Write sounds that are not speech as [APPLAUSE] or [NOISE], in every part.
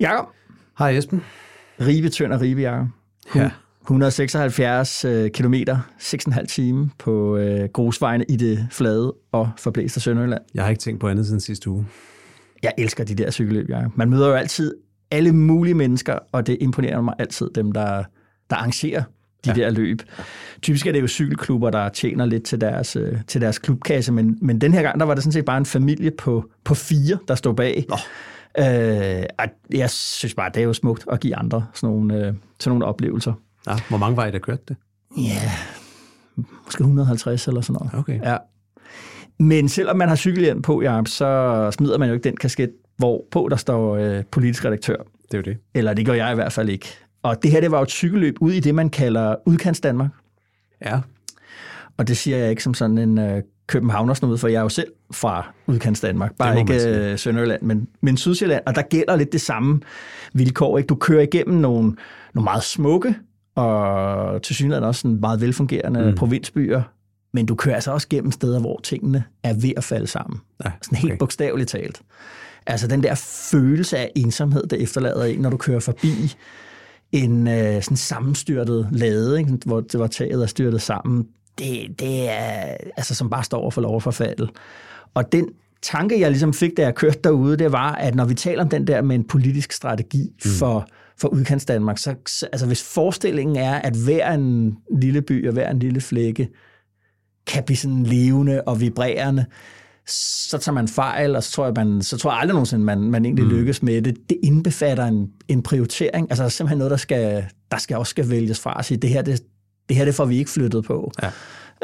Jakob. Hej Esben. Ribe Tønder Ribe, Jakob. Ja. 176 øh, kilometer, 6,5 time på øh, grusvejene i det flade og forblæste Sønderjylland. Jeg har ikke tænkt på andet siden sidste uge. Jeg elsker de der cykelløb, Jacob. Man møder jo altid alle mulige mennesker, og det imponerer mig altid dem, der, der arrangerer de ja. der løb. Typisk er det jo cykelklubber, der tjener lidt til deres, øh, til deres klubkasse, men, men den her gang, der var det sådan set bare en familie på, på fire, der stod bag. Nå. Øh, og jeg synes bare, det er jo smukt at give andre sådan nogle, øh, sådan nogle oplevelser. Ja, hvor mange var I, der kørte det? Ja, måske 150 eller sådan noget. Okay. Ja. Men selvom man har cykelhjelm på, Jacob, så smider man jo ikke den kasket, hvor på der står øh, politisk redaktør. Det er jo det. Eller det gør jeg i hvert fald ikke. Og det her, det var jo et cykelløb ud i det, man kalder udkants Danmark. Ja. Og det siger jeg ikke som sådan en øh, københavnersnud, for jeg er jo selv fra udkants Danmark. Bare Det ikke øh, Sønderjylland, men, men Sydsjælland. Og der gælder lidt det samme vilkår. Ikke? Du kører igennem nogle, nogle meget smukke og til synligheden også sådan meget velfungerende mm. provinsbyer. Men du kører altså også gennem steder, hvor tingene er ved at falde sammen. Ja, Sådan helt okay. bogstaveligt talt. Altså den der følelse af ensomhed, der efterlader en, når du kører forbi en øh, sådan sammenstyrtet lade, ikke? hvor, hvor taget er styrtet sammen. Det, det er, altså som bare står over for lov at forfalde. Og den tanke, jeg ligesom fik, da jeg kørte derude, det var, at når vi taler om den der med en politisk strategi mm. for, for udkants Danmark, så, så altså hvis forestillingen er, at hver en lille by og hver en lille flække kan blive sådan levende og vibrerende, så tager man fejl, og så tror jeg, man, så tror jeg aldrig nogensinde, man, man egentlig mm. lykkes med det. Det indbefatter en, en prioritering. Altså der er simpelthen noget, der skal, der skal også skal vælges fra at sige, det her, det, det her det får vi ikke flyttet på. Ja.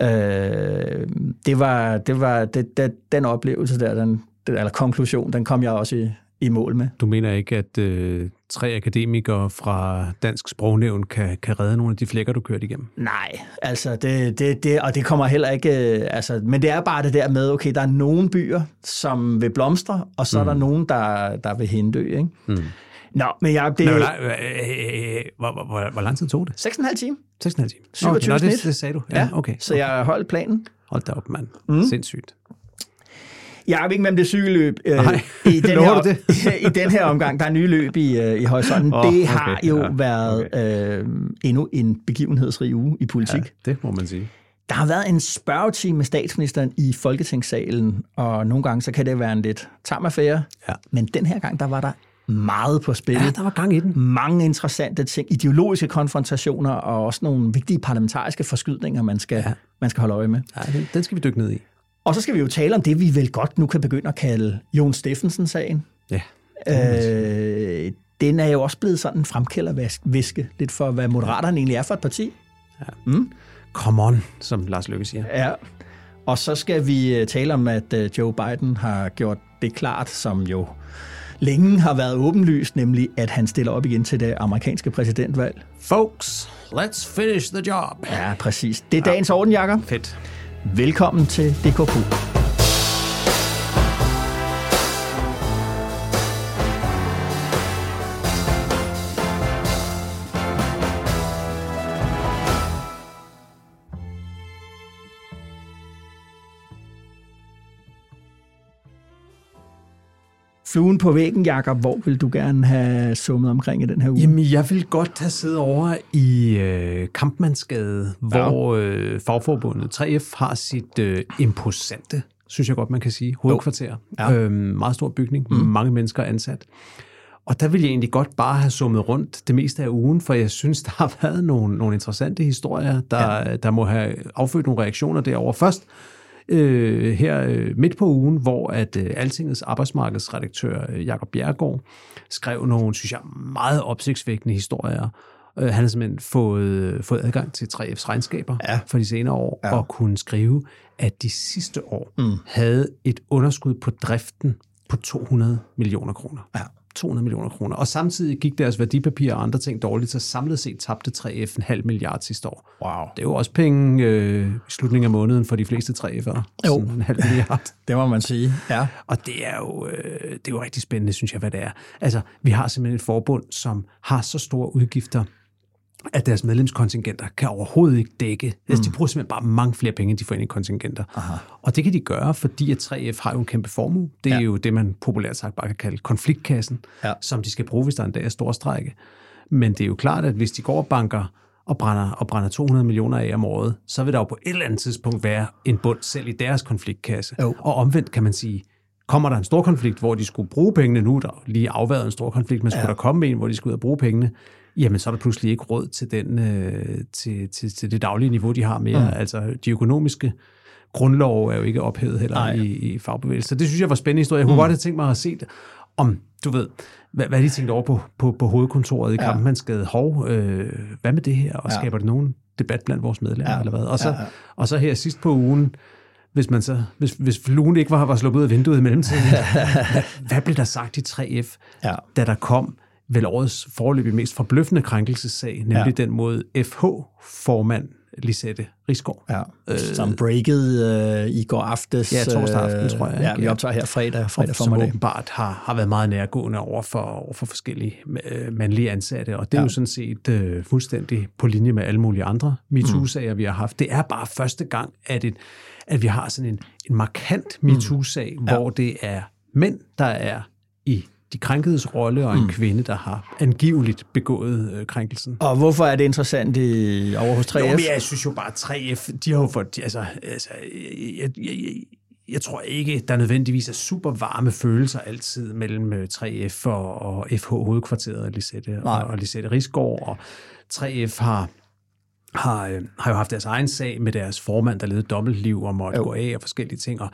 Øh, det var, det var det, det, den oplevelse der, den, den, eller konklusion, den kom jeg også i, i mål med. Du mener ikke, at øh, tre akademikere fra Dansk Sprognævn kan, kan redde nogle af de flækker, du kørte igennem? Nej, altså det, det, det, og det kommer heller ikke, øh, altså, men det er bare det der med, okay, der er nogle byer, som vil blomstre, og så mm. er der nogen, der, der vil hindø, ikke? Mm. Nå, men jeg, det Nå, hvor, lang- øh, øh, øh, hvor, hvor, hvor, hvor lang tid tog det? 6,5 timer, 6,5 timer. 27 Nå, det, det sagde du. Ja, okay. så jeg holdt planen. Hold da op, mand. Mm. Sindssygt. Jeg ved ikke, hvem det cykelløb øh, Nej. i, den [LAUGHS] her, [LAUGHS] i den her omgang. Der er nye løb i, øh, i horisonten. Oh, det okay, har jo ja, været øh, endnu en begivenhedsrig uge i politik. Ja, det må man sige. Der har været en spørgetime med statsministeren i Folketingssalen, og nogle gange så kan det være en lidt tam affære. Ja. Men den her gang, der var der meget på spil. Ja, der var gang i den. Mange interessante ting, ideologiske konfrontationer og også nogle vigtige parlamentariske forskydninger, man skal, ja. man skal holde øje med. Ja, den, den skal vi dykke ned i. Og så skal vi jo tale om det, vi vel godt nu kan begynde at kalde Jon Steffensen-sagen. Ja. Øh, den er jo også blevet sådan en fremkælderviske, lidt for hvad Moderaterne egentlig er for et parti. Come on, som Lars Løkke siger. Ja. Og så skal vi øh, tale om, at øh, Joe Biden har gjort det klart, som jo længe har været åbenlyst, nemlig at han stiller op igen til det amerikanske præsidentvalg. Folks, let's finish the job. Ja, præcis. Det er dagens orden, Jakob. Fedt. Velkommen til DKP. Fluen på væggen, Jakob, hvor vil du gerne have summet omkring i den her uge? Jamen, jeg vil godt have siddet over i øh, Kampmannsgade, hvor øh, fagforbundet 3F har sit øh, imposante, synes jeg godt, man kan sige, hovedkvarter. Ja. Øhm, meget stor bygning, mm. mange mennesker ansat. Og der vil jeg egentlig godt bare have summet rundt det meste af ugen, for jeg synes, [LAUGHS] der har været nogle, nogle interessante historier, der, ja. der må have affødt nogle reaktioner derover Først øh, her øh, midt på ugen, hvor at øh, Altingets arbejdsmarkedsredaktør øh, Jakob Bjergård skrev nogle, synes jeg, meget opsigtsvækkende historier. Øh, han har simpelthen fået, fået adgang til 3F's regnskaber Ja. for de senere år, Ja. og kunne skrive, at de sidste år mm. havde et underskud på driften på på 200 millioner kroner. Ja. 200 millioner kroner. Og samtidig gik deres værdipapirer og andre ting dårligt, så samlet set tabte 3F en halv milliard sidste år. Wow. Det er jo også penge øh, i slutningen af måneden for de fleste 3F'ere. Jo. Sådan en halv milliard. [LAUGHS] Det må man sige. Ja. Og det er, jo, øh, det er jo rigtig spændende, synes jeg, hvad det er. Altså, vi har simpelthen et forbund, som har så store udgifter, at deres medlemskontingenter kan overhovedet ikke dække. Mm. Altså, de bruger simpelthen bare mange flere penge, end de får ind i kontingenter. Aha. Og det kan de gøre, fordi at 3F har jo en kæmpe formue. Det er ja. jo det, man populært sagt bare kan kalde konfliktkassen, Ja. som de skal bruge, hvis der en dag er stor strække. Men det er jo klart, at hvis de går og banker og brænder, og brænder 200 millioner af om året, så vil der jo på et eller andet tidspunkt være en bund selv i deres konfliktkasse. Jo. Og omvendt kan man sige, kommer der en stor konflikt, hvor de skulle bruge pengene nu, der er lige afværet en stor konflikt, men skulle ja. der komme en, hvor de skulle ud og bruge pengene, jamen så er der pludselig ikke råd til, den, øh, til, til, til det daglige niveau, de har mere. Mm. Altså de økonomiske grundlov er jo ikke ophævet heller Nej. i, i fagbevægelsen. Så det synes jeg var spændende historie. Jeg kunne mm. godt have tænkt mig at se det, om, du ved, hvad, hvad de tænkte over på, på, på hovedkontoret i Ja. Kampmannsgade. Hov, øh, hvad med det her? Og Ja. skaber det nogen debat blandt vores medlemmer, Ja. eller hvad? Og så, Ja, ja. og så her sidst på ugen, hvis, man så, hvis, hvis fluen ikke var, var sluppet ud af vinduet i mellemtiden, [LAUGHS] hvad, hvad blev der sagt i 3F, Ja. da der kom vel årets forløbig mest forbløffende krænkelsessag, nemlig Ja. ja. den mod FH-formand Lisette Risgaard. Ja, øh, som breakede øh, i går aftes. Ja, torsdag aften, tror jeg, Ja, ikke? vi Ja. optager her fredag, fredag som formiddag. åbenbart har, har været meget nærgående over for, over for forskellige øh, mandlige ansatte. Og det er Ja. jo sådan set øh, fuldstændig på linje med alle mulige andre MeToo-sager, vi har haft. Det er bare første gang, at, et, at vi har sådan en, en markant MeToo-sag, mm. Ja. hvor det er mænd, der er i de krænkedes rolle, og en mm. kvinde, der har angiveligt begået øh, krænkelsen. Og hvorfor er det interessant i, over hos 3F? Jo, men jeg synes jo bare, at 3F, de har jo fået, de, altså, altså jeg, jeg, jeg, jeg tror ikke, der nødvendigvis er super varme følelser altid mellem øh, 3F og, og FH Hovedkvarteret og Lisette, og, og Lisette Risgaard, og 3F har har, øh, har jo haft deres egen sag med deres formand, der levede dobbeltliv og måtte jo. gå af og forskellige ting. Og,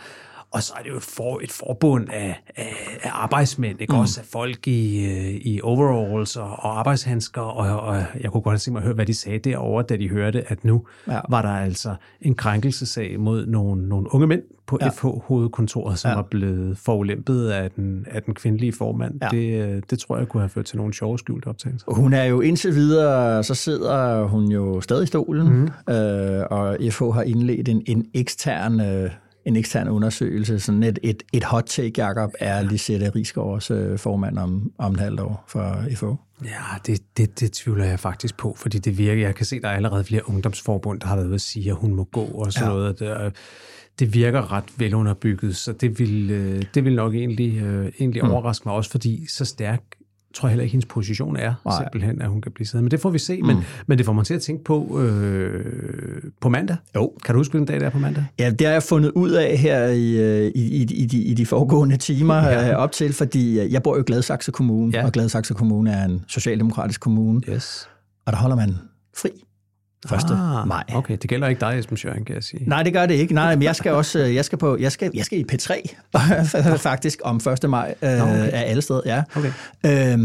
og så er det jo et, for, et forbund af, af, af arbejdsmænd, ikke? Mm. også af folk i, øh, i overalls og, og arbejdshandsker, og, og jeg kunne godt have tænkt mig at høre, hvad de sagde derovre, da de hørte, at nu Ja. var der altså en krænkelsesag mod nogle, nogle unge mænd på Ja. FH-hovedkontoret, som Ja. var blevet forulempet af den, af den kvindelige formand. Ja. Det, øh, det tror jeg kunne have ført til nogle sjove skjulte optagelser. Hun er jo indtil videre, så sidder hun jo stadig i stolen, mm. øh, og FH har indledt en, en ekstern... Øh, en ekstern undersøgelse, sådan et, et, et hot take, Jacob, er Lisette Rigsgaards øh, formand om, om et halvt år for FH. Ja, det, det, det tvivler jeg faktisk på, fordi det virker. Jeg kan se, der er allerede flere ungdomsforbund, der har været ude at sige, at hun må gå og sådan Ja. ja. noget. Det, det virker ret velunderbygget, så det vil, øh, det vil nok egentlig, øh, egentlig Mm. overraske mig også, fordi så stærk tror jeg heller ikke, hendes position er Nej. simpelthen, at hun kan blive siddende. Men det får vi se. Men, men det får mig til at tænke på øh, på mandag. Jo. Kan du huske, hvilken dag det er på mandag? Ja, det har jeg fundet ud af her i, øh, i, i, i, de, i de foregående timer ja. Ja. op til, fordi øh, jeg bor jo i Gladsaxe Kommune. Ja. og Gladsaxe Kommune er en socialdemokratisk kommune, Yes. og der holder man fri 1. Ah, maj. Okay, det gælder ikke dig, Esben Schøring, kan jeg sige. Nej, det gør det ikke. Nej, men jeg skal også øh, jeg skal på jeg skal jeg skal i P3 [LAUGHS] faktisk om 1. maj øh, Nå, okay. af alle steder, ja. Okay. Øhm,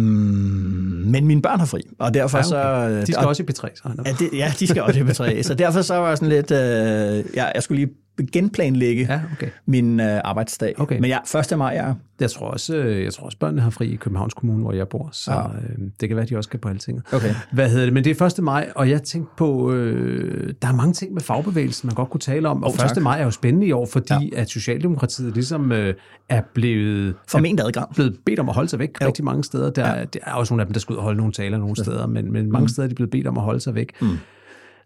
men mine børn har fri, og derfor Ja, okay. så De skal og, også i P3, så. ja, det, ja, de skal også i P3. så derfor så var jeg sådan lidt øh, ja, jeg skulle lige genplanlægge Ja, okay. min øh, arbejdsdag. Okay. Men ja, 1. maj er Jeg tror også, øh, jeg tror også børnene har fri i Københavns Kommune, hvor jeg bor, så Ja. ja. øh, det kan være, at de også skal på altinget. Okay. Hvad hedder det? Men det er 1. maj, og jeg tænkte på, øh, der er mange ting med fagbevægelsen, man godt kunne tale om. Og Oh, tak. 1. maj er jo spændende i år, fordi ja. at Socialdemokratiet ligesom øh, er blevet Forment adgang. blevet bedt om at holde sig væk Jo. rigtig mange steder. Der, Ja. ja. der er også nogle af dem, der skal ud og holde nogle taler nogle steder, men, men mange steder er de blevet bedt om at holde sig væk. Mm.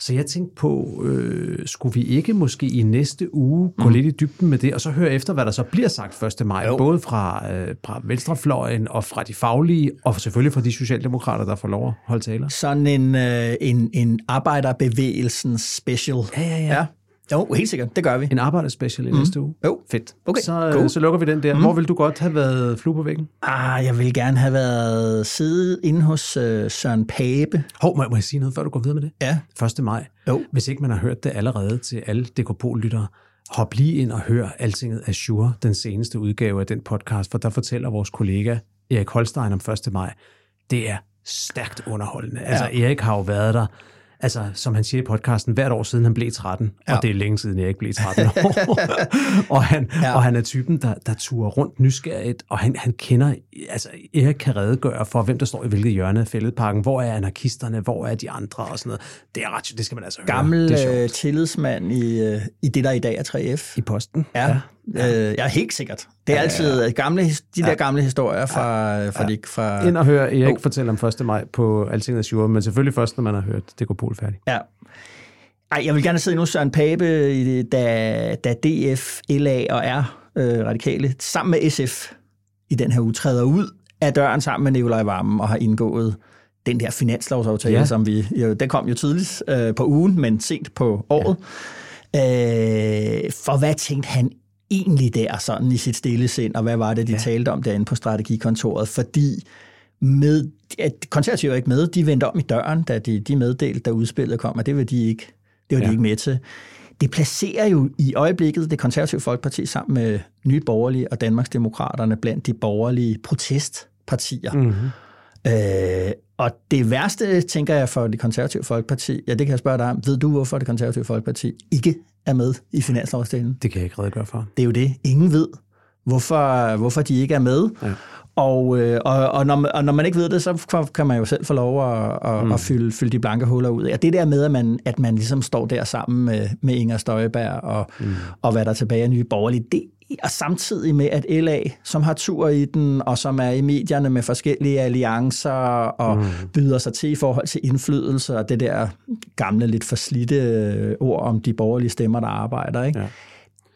Så jeg tænkte på, øh, skulle vi ikke måske i næste uge gå mm. lidt i dybden med det, og så høre efter, hvad der så bliver sagt 1. maj, Jo. både fra, øh, fra venstrefløjen og fra de faglige, og selvfølgelig fra de socialdemokrater, der får lov at holde taler. Sådan en, øh, en, en arbejderbevægelsens special. Ja, ja, ja. ja. Jo, helt sikkert. Det gør vi. En arbejderspecial i mm. næste uge. Jo. Fedt. Okay, Så, cool. så lukker vi den der. Mm. Hvor vil du godt have været flue på væggen? Ah, jeg vil gerne have været siddet inde hos øh, Søren Pape. Hov, må, må jeg sige noget, før du går videre med det? Ja. 1. maj. Jo. Hvis ikke man har hørt det allerede til alle DKP-lyttere, hop lige ind og hør Altinget Azure, den seneste udgave af den podcast, for der fortæller vores kollega Erik Holstein om 1. maj. Det er stærkt underholdende. Ja. Altså, Erik har jo været der altså, som han siger i podcasten, hvert år siden han blev 13, ja. og det er længe siden, jeg ikke blev 13 [LAUGHS] år. og, han, ja. og han er typen, der, der turer rundt nysgerrigt, og han, han kender, altså Erik kan redegøre for, hvem der står i hvilket hjørne af fældeparken, hvor er anarkisterne, hvor er de andre, og sådan noget. Det er ret, det skal man altså Gammel høre. Gammel øh, tillidsmand i, øh, i det, der i dag er 3F. I posten. Ja. ja. Ja. Øh, ja, helt sikkert. Det er ja, altid ja. gamle, de der ja. gamle historier fra... Ja. fra, de, fra Ind og høre Erik oh. fortælle om 1. maj på Altingets Jure, men selvfølgelig først, når man har hørt Det går Pol færdig. Ja. Ej, jeg vil gerne se nu Søren Pape, da, da DF, LA og R, øh, radikale, sammen med SF i den her uge træder ud af døren sammen med Nikolaj Vammen og har indgået den der finanslovsaftale, ja. som vi... Jo, den kom jo tidligt øh, på ugen, men sent på året. Ja. Øh, for hvad tænkte han egentlig der, sådan i sit stille sind, og hvad var det, de ja. talte om derinde på strategikontoret? Fordi med, at konservative er ikke med, de vendte om i døren, da de, de meddelte, da udspillet kom, og det var de ikke, det var ja. de ikke med til. Det placerer jo i øjeblikket det konservative folkeparti sammen med Nye Borgerlige og Danmarksdemokraterne blandt de borgerlige protestpartier. Mm-hmm. Øh, og det værste, tænker jeg, for det konservative folkeparti, ja, det kan jeg spørge dig om. Ved du, hvorfor det konservative folkeparti ikke er med i finanslovsdelen? Det kan jeg ikke redegøre for. Det er jo det. Ingen ved, hvorfor, hvorfor de ikke er med. Ja. Og, øh, og, og, når, og når man ikke ved det, så kan man jo selv få lov at, at, mm. at fylde, fylde de blanke huller ud. Og det der med, at man, at man ligesom står der sammen med, med Inger Støjberg og, mm. og hvad der er tilbage af nye borgerlige, det, og samtidig med, at LA, som har tur i den, og som er i medierne med forskellige alliancer, og mm. byder sig til i forhold til indflydelse, og det der gamle, lidt forslidte øh, ord om de borgerlige stemmer, der arbejder. Ikke? Ja.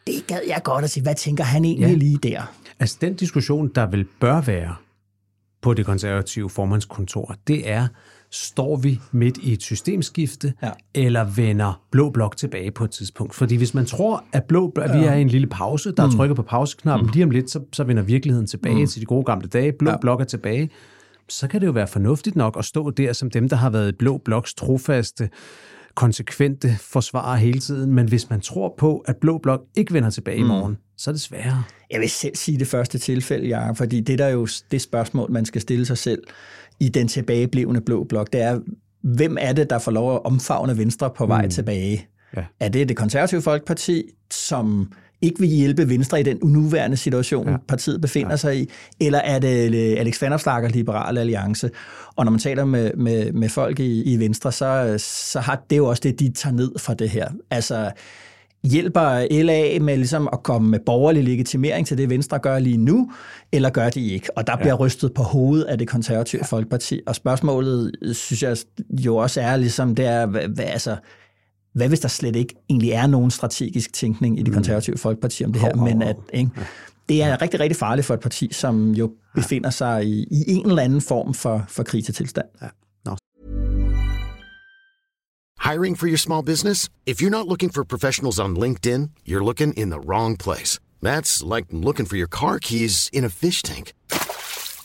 Det gad jeg godt at sige. Hvad tænker han egentlig ja. lige der? Altså den diskussion, der vil bør være på det konservative formandskontor, det er, står vi midt i et systemskifte, ja. eller vender blå blok tilbage på et tidspunkt. Fordi hvis man tror, at blå blok, ja. vi er i en lille pause, der er mm. trykket på pauseknappen, mm. lige om lidt, så, så vender virkeligheden tilbage mm. til de gode gamle dage, blå ja. blok er tilbage, så kan det jo være fornuftigt nok at stå der som dem, der har været blå bloks trofaste konsekvente forsvarer hele tiden, men hvis man tror på, at Blå Blok ikke vender tilbage mm. i morgen, så er det sværere. Jeg vil selv sige det første tilfælde, ja, fordi det der er jo det spørgsmål, man skal stille sig selv i den tilbageblevende Blå Blok, det er, hvem er det, der får lov at omfavne Venstre på vej mm. tilbage? Ja. Er det det konservative folkeparti, som ikke vil hjælpe Venstre i den nuværende situation, ja. partiet befinder ja. sig i, eller er det øh, Alex Vanopslagh og Liberale Alliance? Og når man taler med, med, med folk i, i Venstre, så, så har det jo også det, de tager ned fra det her. Altså, hjælper LA med ligesom at komme med borgerlig legitimering til det, Venstre gør lige nu, eller gør de ikke? Og der bliver ja. rystet på hovedet af det konservative ja. folkeparti. Og spørgsmålet, synes jeg jo også er, ligesom, det er, hvad, hvad, altså, hvad hvis der slet ikke egentlig er nogen strategisk tænkning i det mm. konservative folkeparti om det her, men at ikke, det er rigtig, rigtig farligt for et parti, som jo befinder sig i, i en eller anden form for, for krisetilstand. Ja. No. Hiring for your small business? If you're not looking for professionals on LinkedIn, you're looking in the wrong place. That's like looking for your car keys in a fish tank.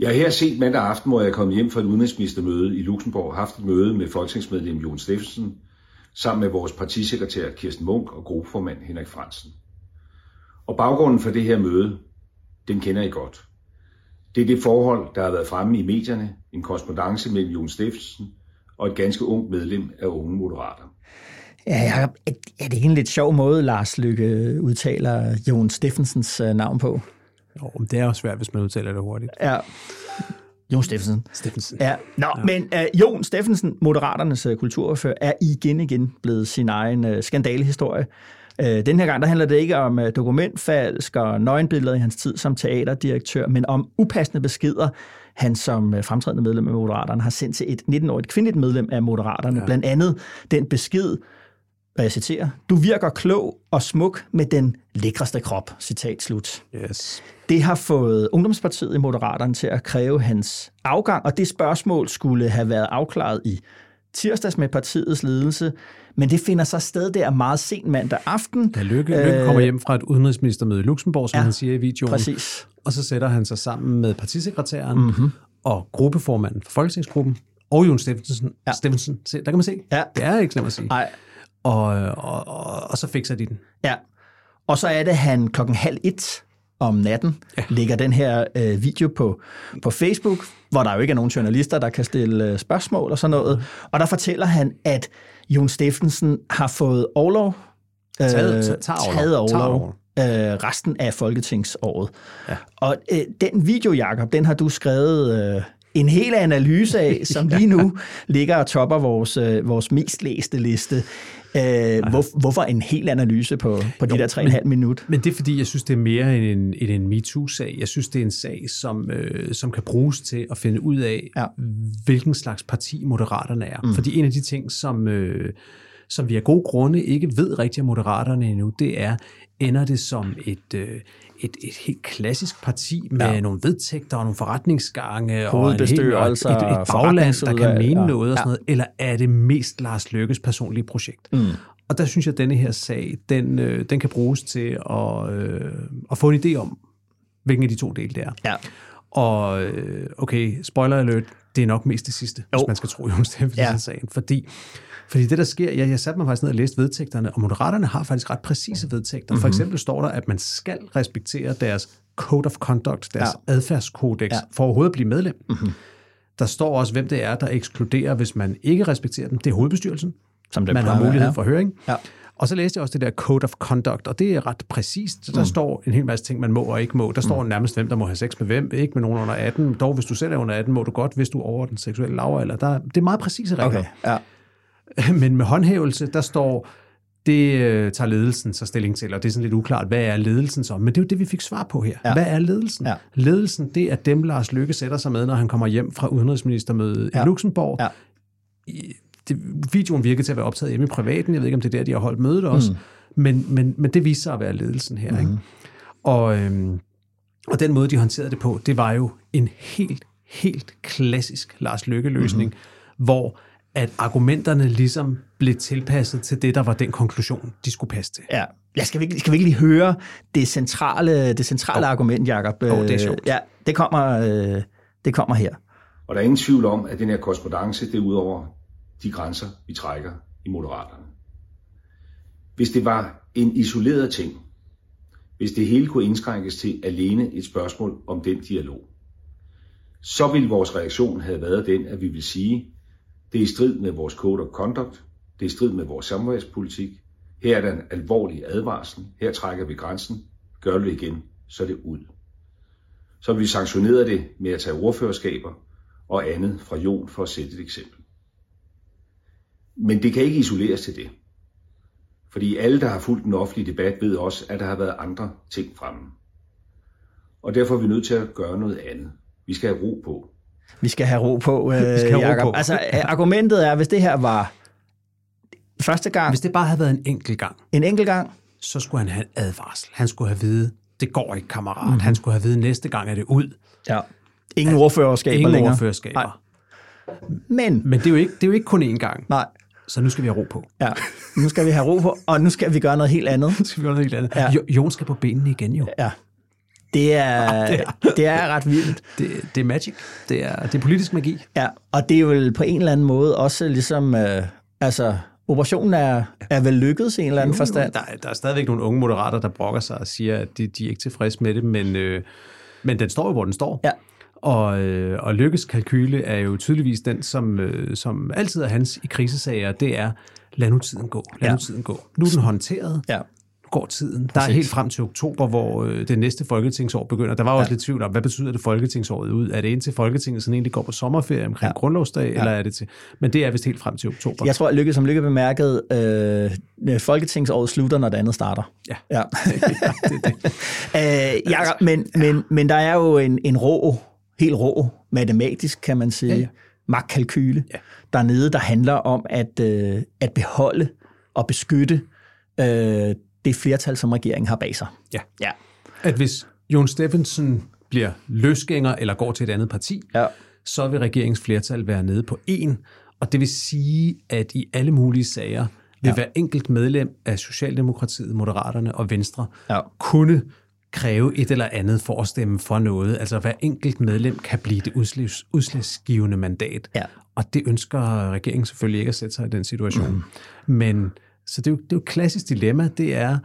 Jeg har her set mandag aften, hvor jeg er kommet hjem fra et udenrigsministermøde i Luxembourg, haft et møde med folketingsmedlem Jon Steffensen, sammen med vores partisekretær Kirsten Munk og gruppeformand Henrik Fransen. Og baggrunden for det her møde, den kender I godt. Det er det forhold, der har været fremme i medierne, en korrespondence mellem Jon Steffensen og et ganske ungt medlem af Unge Moderater. Ja, jeg, er det ikke en lidt sjov måde, Lars Lykke udtaler Jon Steffensens øh, navn på? Jo, men det er også svært, hvis man udtaler det hurtigt. Ja. Jon Steffensen. Steffensen. Ja. Nå, ja. men uh, Jon Steffensen, Moderaternes uh, kulturordfører, er igen igen blevet sin egen uh, skandalehistorie. Uh, den her gang der handler det ikke om uh, dokumentfalsk og nøgenbilleder i hans tid som teaterdirektør, men om upassende beskeder, han som uh, fremtrædende medlem af Moderaterne har sendt til et 19-årigt kvindeligt medlem af Moderaterne. Ja. Blandt andet den besked, og jeg citerer, du virker klog og smuk med den lækreste krop, citat slut. Yes. Det har fået Ungdomspartiet i Moderaterne til at kræve hans afgang, og det spørgsmål skulle have været afklaret i tirsdags med partiets ledelse, men det finder så sted der meget sent mandag aften. Da Lykke, Lykke kommer hjem fra et udenrigsministermøde i Luxembourg, som Øh, ja, han siger i videoen. Præcis. Og så sætter han sig sammen med partisekretæren mm-hmm. og gruppeformanden for Folketingsgruppen, og Jon Steffensen. Ja. Steffensen. Se, der kan man se. Ja. Det er ikke slemt at sige. Nej, Og, og, og, og så fikser de den. Ja, og så er det, han klokken halv et om natten ja. lægger den her øh, video på, på Facebook, hvor der jo ikke er nogen journalister, der kan stille øh, spørgsmål og sådan noget. Og der fortæller han, at Jon Steffensen har fået overlov, øh, Taget- taget overlov øh, resten af folketingsåret. Ja. Og øh, den video, Jacob, den har du skrevet øh, en hel analyse af, [LAUGHS] som lige nu ligger og topper vores, øh, vores mest læste liste. Øh, hvor, hvorfor en hel analyse på, på de der 3,5 minutter? Men det er fordi, jeg synes, det er mere end en, end en MeToo-sag. Jeg synes, det er en sag, som, øh, som kan bruges til at finde ud af, Ja. hvilken slags parti Moderaterne er. Mm. Fordi en af de ting, som, øh, som vi af gode grunde ikke ved rigtig af Moderaterne endnu, det er, ender det som et, øh, et, et helt klassisk parti med Ja. nogle vedtægter og nogle forretningsgange og en hel, og et, et, bagland, der kan mene ja. noget og sådan noget, eller er det mest Lars Løkkes personlige projekt? Mm. Og der synes jeg, at denne her sag, den, øh, den kan bruges til at, øh, at få en idé om, hvilken af de to dele det er. Ja. Og øh, okay, spoiler alert, det er nok mest det sidste, jo. hvis man skal tro Jon Steffensen-sagen. Ja. Fordi, fordi det, der sker, jeg, jeg satte mig faktisk ned og læste vedtægterne, og Moderaterne har faktisk ret præcise vedtægter. Mm-hmm. For eksempel står der, at man skal respektere deres code of conduct, deres ja. adfærdskodex, ja. for overhovedet at blive medlem. Mm-hmm. Der står også, hvem det er, der ekskluderer, hvis man ikke respekterer dem. Det er hovedbestyrelsen. Som det man har plejer mulighed ja. for høring. Ja. Og så læste jeg også det der Code of Conduct, og det er ret præcist. Der mm. står en hel masse ting, man må og ikke må. Der står mm. nærmest, hvem der må have sex med hvem, ikke med nogen under 18. Dog, hvis du selv er under 18, må du godt, hvis du er over den seksuelle lavalder. Der, det er meget præcise regler. Okay, ja. [LAUGHS] Men med håndhævelse, der står, det øh, tager ledelsen så stilling til, og det er sådan lidt uklart, hvad er ledelsen så? Men det er jo det, vi fik svar på her. Ja. Hvad er ledelsen? Ja. Ledelsen, det er dem, Lars Løkke sætter sig med, når han kommer hjem fra udenrigsministermødet Ja. i Luxembourg. Ja. I- Det, videoen virkede til at være optaget hjemme i privaten. Jeg ved ikke, om det er der, de har holdt mødet også. Mm. Men, men, men det viste sig at være ledelsen her. Mm. Ikke? Og, øhm, og den måde, de håndterede det på, det var jo en helt, helt klassisk Lars Løkke-løsning, mm. hvor at argumenterne ligesom blev tilpasset til det, der var den konklusion, de skulle passe til. Ja. Ja, skal, vi, ikke- skal vi ikke lige høre det centrale, det centrale argument, Jacob? Jo, det er sjovt. Ja, det kommer, øh, det kommer her. Og der er ingen tvivl om, at den her korrespondence, det er ud over de grænser, vi trækker i Moderaterne. Hvis det var en isoleret ting, hvis det hele kunne indskrænkes til alene et spørgsmål om den dialog, så ville vores reaktion have været den, at vi vil sige, det er i strid med vores code of conduct, det er i strid med vores samarbejdspolitik. her er der en alvorlig advarsel, her trækker vi grænsen, gør det igen, så er det ud. Så vi sanktionerede det med at tage ordførerskaber og andet fra Jon for at sætte et eksempel. Men det kan ikke isoleres til det. Fordi alle, der har fulgt den offentlige debat, ved også, at der har været andre ting fremme. Og derfor er vi nødt til at gøre noget andet. Vi skal have ro på. Vi skal have ro på, øh, skal have ro på. Altså, øh, argumentet er, hvis det her var første gang, Hvis det bare havde været en enkelt gang, en enkelt gang, så skulle han have en advarsel. Han skulle have vide, det går ikke, kammerat. Mm. Han skulle have vide, næste gang er det ud. ja. ingen ordførerskaber Ingen længere. ordførerskaber. Nej. Men, Men det er, jo ikke, det er jo ikke kun én gang, nej, så nu skal vi have ro på. ja. nu skal vi have ro på, og nu skal vi gøre noget helt andet. [LAUGHS] Nu skal vi gøre noget helt andet. Ja. Ja. Jon skal på benene igen jo. Ja. [LAUGHS] Det er, det er ret vildt. Det, det er magic. Det er, det er politisk magi. Ja, og det er vel på en eller anden måde også ligesom, øh, altså, operationen er, er vel lykkedes i en eller anden forstand. Der, er- der er stadigvæk nogle unge moderater, der brokker sig og siger, at de, de er ikke tilfredse med det, men, øh, men den står jo, hvor den står. Ja. Og, øh, og Lykkes kalkyle er jo tydeligvis den, som, øh, som altid er hans i krisesager, det er, lad nu tiden gå, lad ja. nu tiden gå. Nu er den håndteret, Ja. Nu går tiden. Der er helt frem til oktober, hvor øh, det næste folketingsår begynder. Der var også Ja. lidt tvivl om, hvad betyder det folketingsåret ud? Er det indtil Folketinget sådan egentlig går på sommerferie omkring Ja. grundlovsdag, ja. eller er det til... Men det er vist helt frem til oktober. Jeg tror, at Lykke, som Lykke bemærkede, øh, folketingsåret slutter, når det andet starter. Ja. ja. [LAUGHS] ja, det, det. [LAUGHS] Øh, Jacob, men, men, men der er jo en, en rå, helt rå, matematisk, kan man sige, ja, Ja, magtkalkyle Ja. dernede, der handler om at, øh, at beholde at beskytte øh, det flertal, som regeringen har bag sig. Ja. Ja. At hvis Jon Steffensen bliver løsgænger eller går til et andet parti, Ja. så vil regeringens flertal være nede på en, og det vil sige, at i alle mulige sager vil ja. hver enkelt medlem af Socialdemokratiet, Moderaterne og Venstre Ja. kunne kræve et eller andet for at stemme for noget. Altså hver enkelt medlem kan blive det udslags, udslagsgivende mandat. Ja. Og det ønsker regeringen selvfølgelig ikke at sætte sig i den situation. Mm. Men så det er, jo, det er jo et klassisk dilemma. Det er,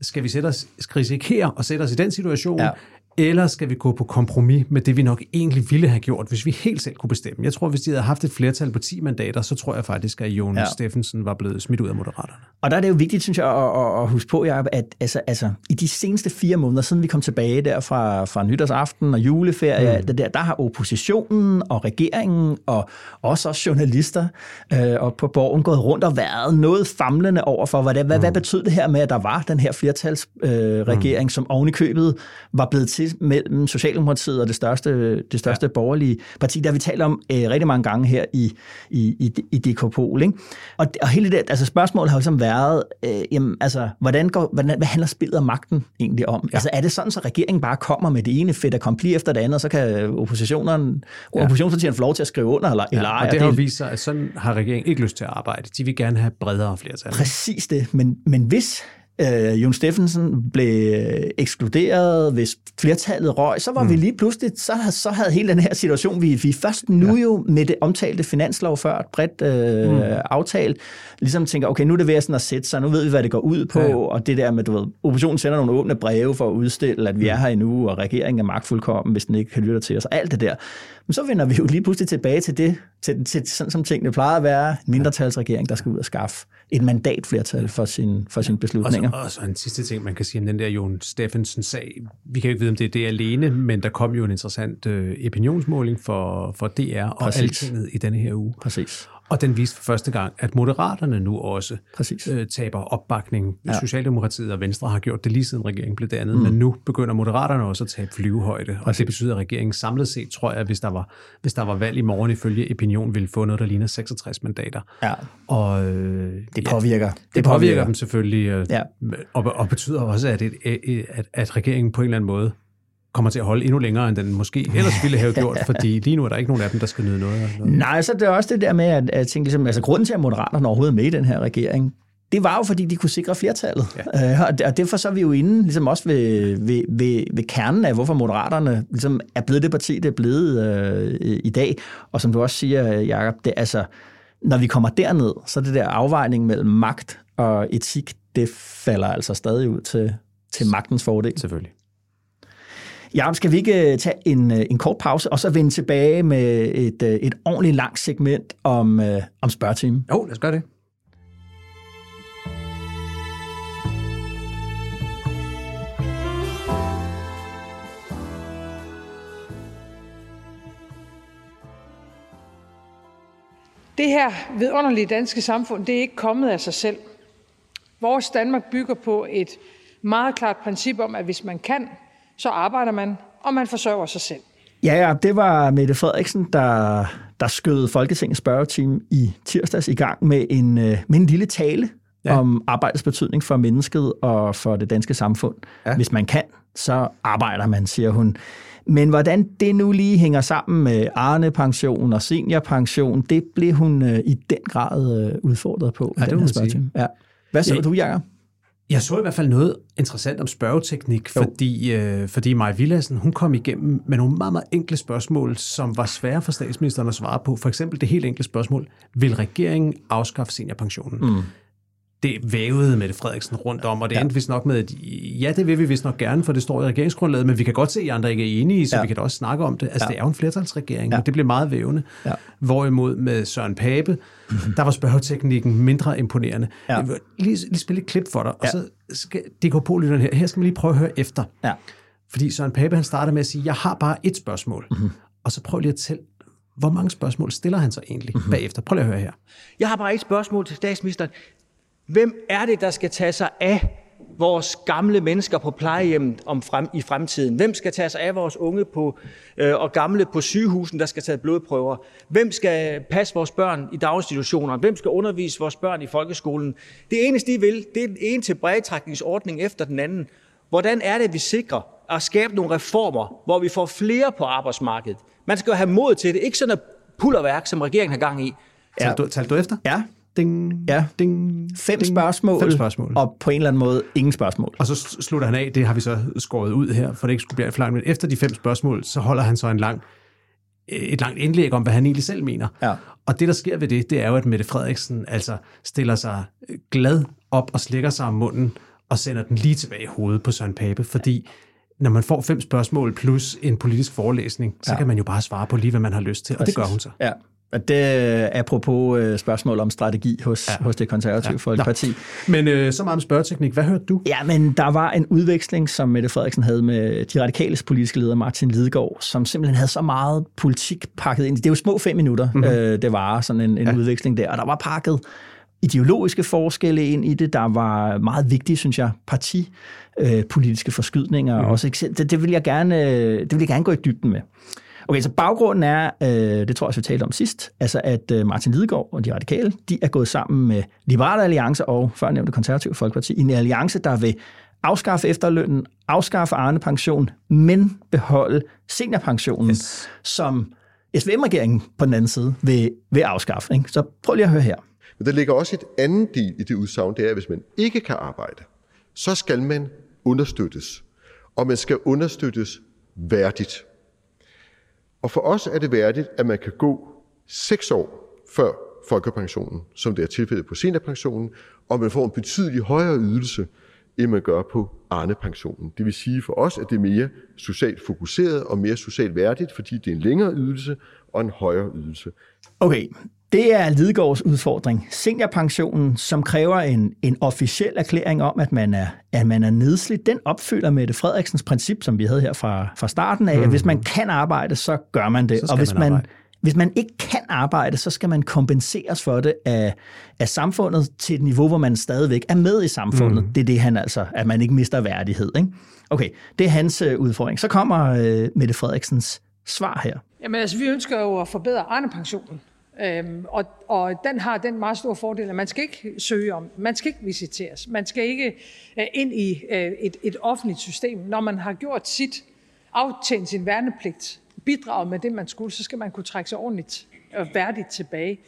skal vi sætte os, skal risikere at sætte os i den situation, Ja eller skal vi gå på kompromis med det, vi nok egentlig ville have gjort, hvis vi helt selv kunne bestemme? Jeg tror, hvis de havde haft et flertal på 10 mandater, så tror jeg faktisk, at Jon Ja. Steffensen var blevet smidt ud af Moderaterne. Og der er det jo vigtigt, synes jeg, at, at, at huske på, Jacob, at altså, altså, i de seneste fire måneder, siden vi kom tilbage der fra, fra nytårsaften og juleferie, mm. det der, der har oppositionen og regeringen og også os journalister øh, og på borgen gået rundt og været noget famlende over for, hvad, hvad, mm. hvad betød det her med, at der var den her flertalsregering, øh, regering, mm. som oven i købet var blevet til mellem Socialdemokratiet og det største, det største ja. borgerlige parti. Der har vi talt om øh, rigtig mange gange her i, i, i, i DK Pol. Ikke? Og, og hele det, altså spørgsmålet har jo ligesom været, øh, jamen, altså, hvordan går, hvordan, hvad handler spillet om magten egentlig om? Ja. Altså, er det sådan, så regeringen bare kommer med det ene fedt accompli efter det andet, og så kan oppositionerne, ja. oppositionspartierne få lov til at skrive under, eller, ja, eller ej? Og det har jo vist sig, at sådan har regeringen ikke lyst til at arbejde. De vil gerne have bredere flertal. Præcis det, men, men hvis øh, Jon Steffensen blev ekskluderet, hvis flertallet røg, så var mm. vi lige pludselig, så, så havde hele den her situation, vi, vi først nu ja. jo med det omtalte finanslov før et bredt øh, mm. aftalt, ligesom tænker, okay, nu er det ved sådan at sætte sig, nu ved vi, hvad det går ud på, ja, ja. og det der med, du ved, oppositionen sender nogle åbne breve for at udstille, at vi er her endnu, og regeringen er magtfuldkommen, hvis den ikke kan lytte til os, og alt det der. Men så vender vi jo lige pludselig tilbage til det, til, til sådan som tingene plejer at være, en mindretalsregering, der skal ud og skaffe et mandatflertal for, sin, for sine beslutninger. Og så, og så en sidste ting, man kan sige om den der Jon Steffensen-sag. Vi kan jo ikke vide, om det er det alene, men der kom jo en interessant øh, opinionsmåling for, for DR og Præcis. Altinget i denne her uge. Præcis. Og den viste for første gang, at Moderaterne nu også Præcis. øh, taber opbakning. Ja. Socialdemokratiet og Venstre har gjort det lige siden regeringen blev dannet, mm. men nu begynder Moderaterne også at tabe flyvehøjde. Og det betyder, at regeringen samlet set, tror jeg, hvis der var, hvis der var valg i morgen ifølge Opinion, ville få noget, der ligner 66 mandater. Ja. Og, øh, Det påvirker. Ja, det påvirker dem selvfølgelig, øh, Ja. og, og betyder også, at, et, at, at regeringen på en eller anden måde kommer til at holde endnu længere, end den måske ellers ville have gjort, [LAUGHS] fordi lige nu er der ikke nogen af dem, der skal nyde noget. noget. Nej, så det er også det der med, at, at jeg tænker, ligesom, altså grunden til, at Moderaterne overhovedet er med i den her regering, det var jo, fordi de kunne sikre flertallet. Ja. Øh, og, og derfor så er vi jo inde ligesom også ved, ved, ved, ved kernen af, hvorfor Moderaterne ligesom er blevet det parti, det er blevet øh, i dag. Og som du også siger, Jacob, det altså, når vi kommer derned, så er det der afvejning mellem magt og etik, det falder altså stadig ud til, til magtens fordel. Selvfølgelig. Jacob, skal vi ikke øh, tage en, øh, en kort pause, og så vende tilbage med et, øh, et ordentligt langt segment om, øh, om spørgetimen? Jo, lad os gøre det. Det her vidunderlige danske samfund, det er ikke kommet af sig selv. Vores Danmark bygger på et meget klart princip om, at hvis man kan, så arbejder man, og man forsørger sig selv. Ja, ja, det var Mette Frederiksen, der, der skød Folketingets spørgeteam i tirsdags i gang med en, øh, med en lille tale ja. om arbejdets betydning for mennesket og for det danske samfund. Ja. Hvis man kan, så arbejder man, siger hun. Men hvordan det nu lige hænger sammen med Arne-pension og seniorpension, det blev hun øh, i den grad øh, udfordret på. Ja, det må her man sige. spørgetime. Ja. Hvad så Ja. du, Jacob? Jeg så i hvert fald noget interessant om spørgeteknik, fordi, øh, fordi Maja Villadsen, hun kom igennem med nogle meget, meget enkle spørgsmål, som var svære for statsministeren at svare på. For eksempel det helt enkle spørgsmål, vil regeringen afskaffe seniorpensionen? Mm. Det vævede Mette Frederiksen rundt om, og det ja. endte vist nok med, at ja, det vil vi vist nok gerne, for det står i regeringsgrundlaget, men vi kan godt se, at I andre ikke er enige, så Ja. vi kan da også snakke om det. Altså, Ja. det er jo en flertalsregering, Ja. ja. det bliver meget vævende. Ja. Hvorimod med Søren Pape, der var spørgeteknikken mindre imponerende. Ja. Jeg vil lige, lige spille et klip for dig, og Ja. så skal DK på her. Her skal man lige prøve at høre efter. Ja. Fordi Søren Pape, han starter med at sige, jeg har bare et spørgsmål. Mhm. Mm-hmm. Og så prøv lige at tælle, hvor mange spørgsmål stiller han så egentlig Mhm. mm-hmm. bagefter. Prøv lige at høre her. Jeg har bare et spørgsmål til statsministeren. Hvem er det, der skal tage sig af vores gamle mennesker på plejehjem om frem, i fremtiden? Hvem skal tage sig af vores unge på, øh, og gamle på sygehusen, der skal tage blodprøver? Hvem skal passe vores børn i daginstitutioner? Hvem skal undervise vores børn i folkeskolen? Det eneste, de vil, det er en tilbagetrækningsordning efter den anden. Hvordan er det, vi sikrer at skabe nogle reformer, hvor vi får flere på arbejdsmarkedet? Man skal jo have mod til det. Ikke sådan et pullerværk, som regeringen har gang i. Ja. Talte, du, talte du efter? Ja, Ding, Ja. ding, fem ding. spørgsmål, Fem spørgsmål. og på en eller anden måde ingen spørgsmål. Og så slutter han af, det har vi så skåret ud her, for det ikke skulle blive alt for langt, men efter de fem spørgsmål, så holder han så en lang, et langt indlæg om, hvad han egentlig selv mener. Ja. Og det, der sker ved det, det er jo, at Mette Frederiksen altså stiller sig glad op og slikker sig om munden og sender den lige tilbage i hovedet på Søren Pape, fordi når man får fem spørgsmål plus en politisk forelæsning, så Ja. ja. kan man jo bare svare på lige, hvad man har lyst til, og det gør hun så. Ja. Og det er apropos øh, spørgsmål om strategi hos, ja. hos det konservative ja. Folkeparti. Men øh, så meget om spørgeteknik. Hvad hørte du? Ja, men der var en udveksling, som Mette Frederiksen havde med de radikales politiske leder, Martin Lidegaard, som simpelthen havde så meget politik pakket ind. Det er jo små fem minutter, mm-hmm. øh, det var sådan en, en ja. udveksling der, og der var pakket ideologiske forskelle ind i det. Der var meget vigtige, synes jeg, partipolitiske forskydninger mm. også. Det, det, vil jeg gerne, øh, det vil jeg gerne gå i dybden med. Okay, så baggrunden er, øh, det tror jeg også, vi talte om sidst, altså at øh, Martin Lidegaard og de radikale, de er gået sammen med Liberale Alliance og førnævnte konservative folkeparti i en alliance, der vil afskaffe efterlønnen, afskaffe Arne pension, men beholde seniorpensionen, yes. som SVM-regeringen på den anden side vil, vil afskaffe. Ikke? Så prøv lige at høre her. Men der ligger også et andet del i det udsagn, det er, at hvis man ikke kan arbejde, så skal man understøttes. Og man skal understøttes værdigt. Og for os er det værdigt, at man kan gå seks år før folkepensionen, som det er tilfældet på seniorpensionen, og man får en betydelig højere ydelse, end man gør på Arne-pensionen. Det vil sige for os, at det er mere socialt fokuseret og mere socialt værdigt, fordi det er en længere ydelse og en højere ydelse. Okay, det er Lidegaards udfordring. Seniorpensionen, som kræver en, en officiel erklæring om, at man, er, at man er nedslidt, den opfylder Mette Frederiksens princip, som vi havde her fra, fra starten af, mm. at hvis man kan arbejde, så gør man det. Så skal og hvis man man, hvis man ikke kan arbejde, så skal man kompenseres for det af, af samfundet til et niveau, hvor man stadigvæk er med i samfundet. Mm. Det er det, han altså, at man ikke mister værdighed. Ikke? Okay, det er hans øh, udfordring. Så kommer øh, Mette Frederiksens svar her. Jamen altså, vi ønsker jo at forbedre Arne-pensionen. Øhm, og, og den har den meget store fordel, at man skal ikke søge om, man skal ikke visiteres, man skal ikke øh, ind i øh, et, et offentligt system. Når man har gjort sit, aftjent sin værnepligt, bidraget med det, man skulle, så skal man kunne trække sig ordentligt og værdigt tilbage.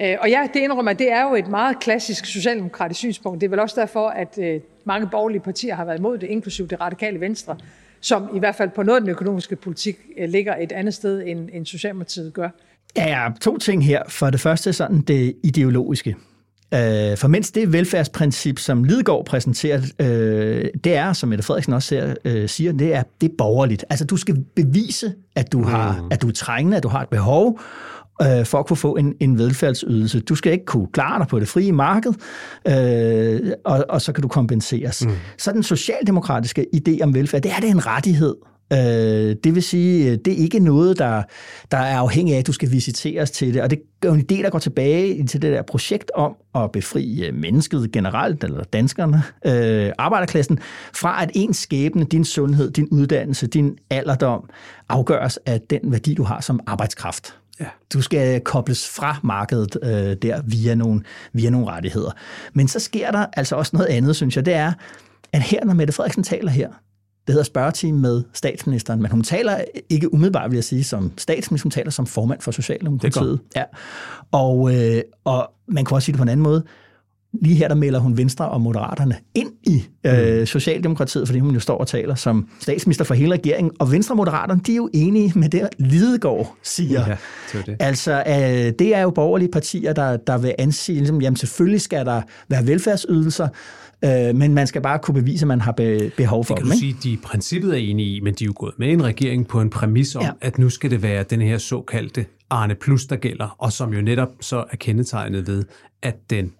Øh, og ja, det indrømmer, at det er jo et meget klassisk socialdemokratisk synspunkt. Det er vel også derfor, at øh, mange borgerlige partier har været imod det, inklusive det radikale venstre, som i hvert fald på noget af den økonomiske politik øh, ligger et andet sted, end, end Socialdemokratiet gør ja, to ting her. For det første sådan det ideologiske. Øh, for mens det velfærdsprincip, som Lidegaard præsenterer, øh, det er, som Mette Frederiksen også ser, øh, siger, det er, det er borgerligt. Altså, du skal bevise, at du, har, at du er trængende, at du har et behov, øh, for at kunne få en, en velfærdsydelse. Du skal ikke kunne klare dig på det frie marked, øh, og, og så kan du kompenseres. Mm. Så den socialdemokratiske idé om velfærd, det er det en rettighed. Øh, det vil sige, det er ikke noget, der, der er afhængig af, at du skal visiteres til det. Og det er jo en idé, der går tilbage til det der projekt om at befri øh, mennesket generelt, eller danskerne, øh, arbejderklassen, fra at ens skæbne, din sundhed, din uddannelse, din alderdom afgøres af den værdi, du har som arbejdskraft. Ja. Du skal kobles fra markedet øh, der via nogle, via nogle rettigheder. Men så sker der altså også noget andet, synes jeg. Det er, at her, når Mette Frederiksen taler her, det hedder spørgetime med statsministeren, men hun taler ikke umiddelbart, vil jeg sige, som statsminister, hun taler som formand for Socialdemokratiet. Ja. Og, øh, og man kan også sige det på en anden måde. Lige her, der melder hun Venstre og Moderaterne ind i øh, Socialdemokratiet, fordi hun jo står og taler som statsminister for hele regeringen. Og Venstre og Moderaterne, de er jo enige med det, Lidegaard siger. Ja, det det. Altså, øh, det er jo borgerlige partier, der, der vil ansige, ligesom, jamen selvfølgelig skal der være velfærdsydelser, øh, men man skal bare kunne bevise, at man har be, behov for Det kan dem. du ikke? sige, de i princippet er enige i, men de er jo gået med i en regering på en præmis om, Ja. at nu skal det være den her såkaldte Arne Plus, der gælder, og som jo netop så er kendetegnet ved, at den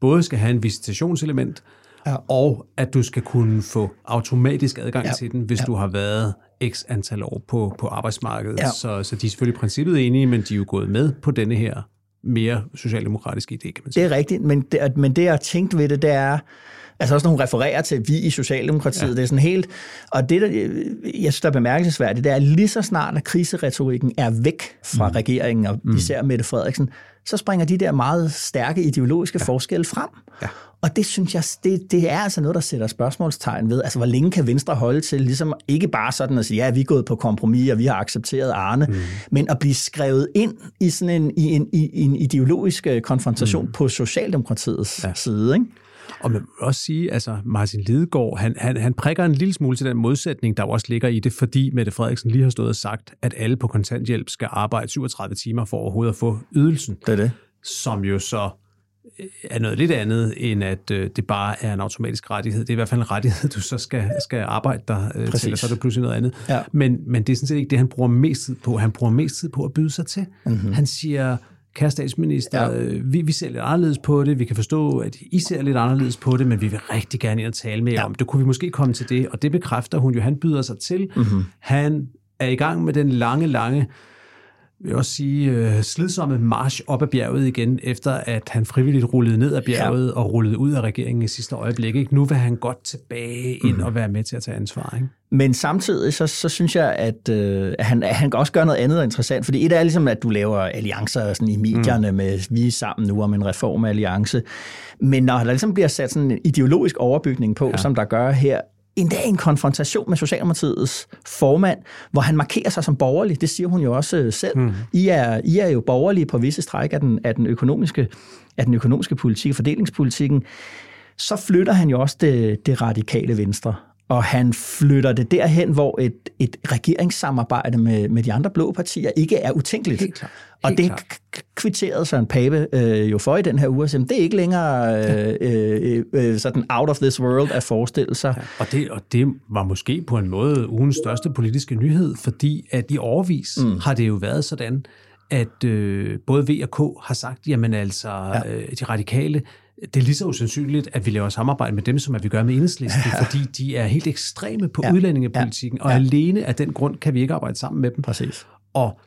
både skal have en visitationselement, Ja. og at du skal kunne få automatisk adgang Ja. til den, hvis Ja. ja. du har været x antal år på, på arbejdsmarkedet. Ja. Så, så de er selvfølgelig i princippet enige, men de er jo gået med på denne her mere socialdemokratiske idé, kan man sige. Det er rigtigt, men det, men det jeg har tænkt ved det, det er, Altså også når hun refererer til vi i Socialdemokratiet, ja. det er sådan helt... Og det, der, jeg synes, der er bemærkelsesværdigt, det er, at lige så snart, at kriseretorikken er væk fra mm. regeringen, og mm. især Mette Frederiksen, så springer de der meget stærke ideologiske ja. forskelle frem. Ja. Og det synes jeg, det, det er altså noget, der sætter spørgsmålstegn ved. Altså, hvor længe kan Venstre holde til, ligesom ikke bare sådan at sige, ja, vi er gået på kompromis, og vi har accepteret Arne, mm. men at blive skrevet ind i sådan en, i en, i en ideologisk konfrontation mm. på Socialdemokratiets ja. side, ikke? Og man vil også sige, altså Martin Lidegaard, han, han, han prikker en lille smule til den modsætning, der også ligger i det, fordi Mette Frederiksen lige har stået og sagt, at alle på kontanthjælp skal arbejde 37 timer for overhovedet at få ydelsen. Det er det. Som jo så øh, er noget lidt andet, end at øh, det bare er en automatisk rettighed. Det er i hvert fald en rettighed, du så skal, skal arbejde der øh, til, og så er det pludselig noget andet. Ja. Men, men det er sådan set ikke det, han bruger mest tid på. Han bruger mest tid på at byde sig til. Mm-hmm. Han siger, kære statsminister, ja. øh, vi, vi ser lidt anderledes på det, vi kan forstå, at I ser lidt anderledes på det, men vi vil rigtig gerne ind og tale med jer ja. om det. Kunne vi måske komme til det? Og det bekræfter hun jo, han byder sig til. Mm-hmm. Han er i gang med den lange, lange vil også sige, øh, slidsomme march op ad bjerget igen, efter at han frivilligt rullede ned ad bjerget ja. og rullede ud af regeringen i sidste øjeblik. Ikke? Nu vil han godt tilbage ind mm. og være med til at tage ansvar. Ikke? Men samtidig så, så synes jeg, at øh, han, han kan også gøre noget andet interessant, fordi et er ligesom, at du laver alliancer sådan i medierne mm. med, vi er sammen nu om en reformalliance, men når der ligesom bliver sat sådan en ideologisk overbygning på, ja. som der gør her, endda en konfrontation med Socialdemokratiets formand, hvor han markerer sig som borgerlig. Det siger hun jo også øh, selv. Mm. I, er, I er jo borgerlige på visse stræk af den, af den, økonomiske, af den økonomiske politik, fordelingspolitikken. Så flytter han jo også det, det radikale venstre og han flytter det derhen, hvor et, et regeringssamarbejde med, med de andre blå partier ikke er utænkeligt. Helt klart. Helt og det klart. kvitterede Søren Pape øh, jo for i den her uge, det er ikke længere øh, øh, øh, sådan out of this world at forestille sig. Ja, og, det, og det var måske på en måde ugens største politiske nyhed, fordi at i overvis mm. har det jo været sådan, at øh, både V og K har sagt, jamen altså, ja. øh, de radikale det er lige så usandsynligt, at vi laver samarbejde med dem, som at vi gør med enhedslisten, ja. [LAUGHS] fordi de er helt ekstreme på ja. udlændingepolitikken, ja. og alene af den grund kan vi ikke arbejde sammen med dem. Præcis. Og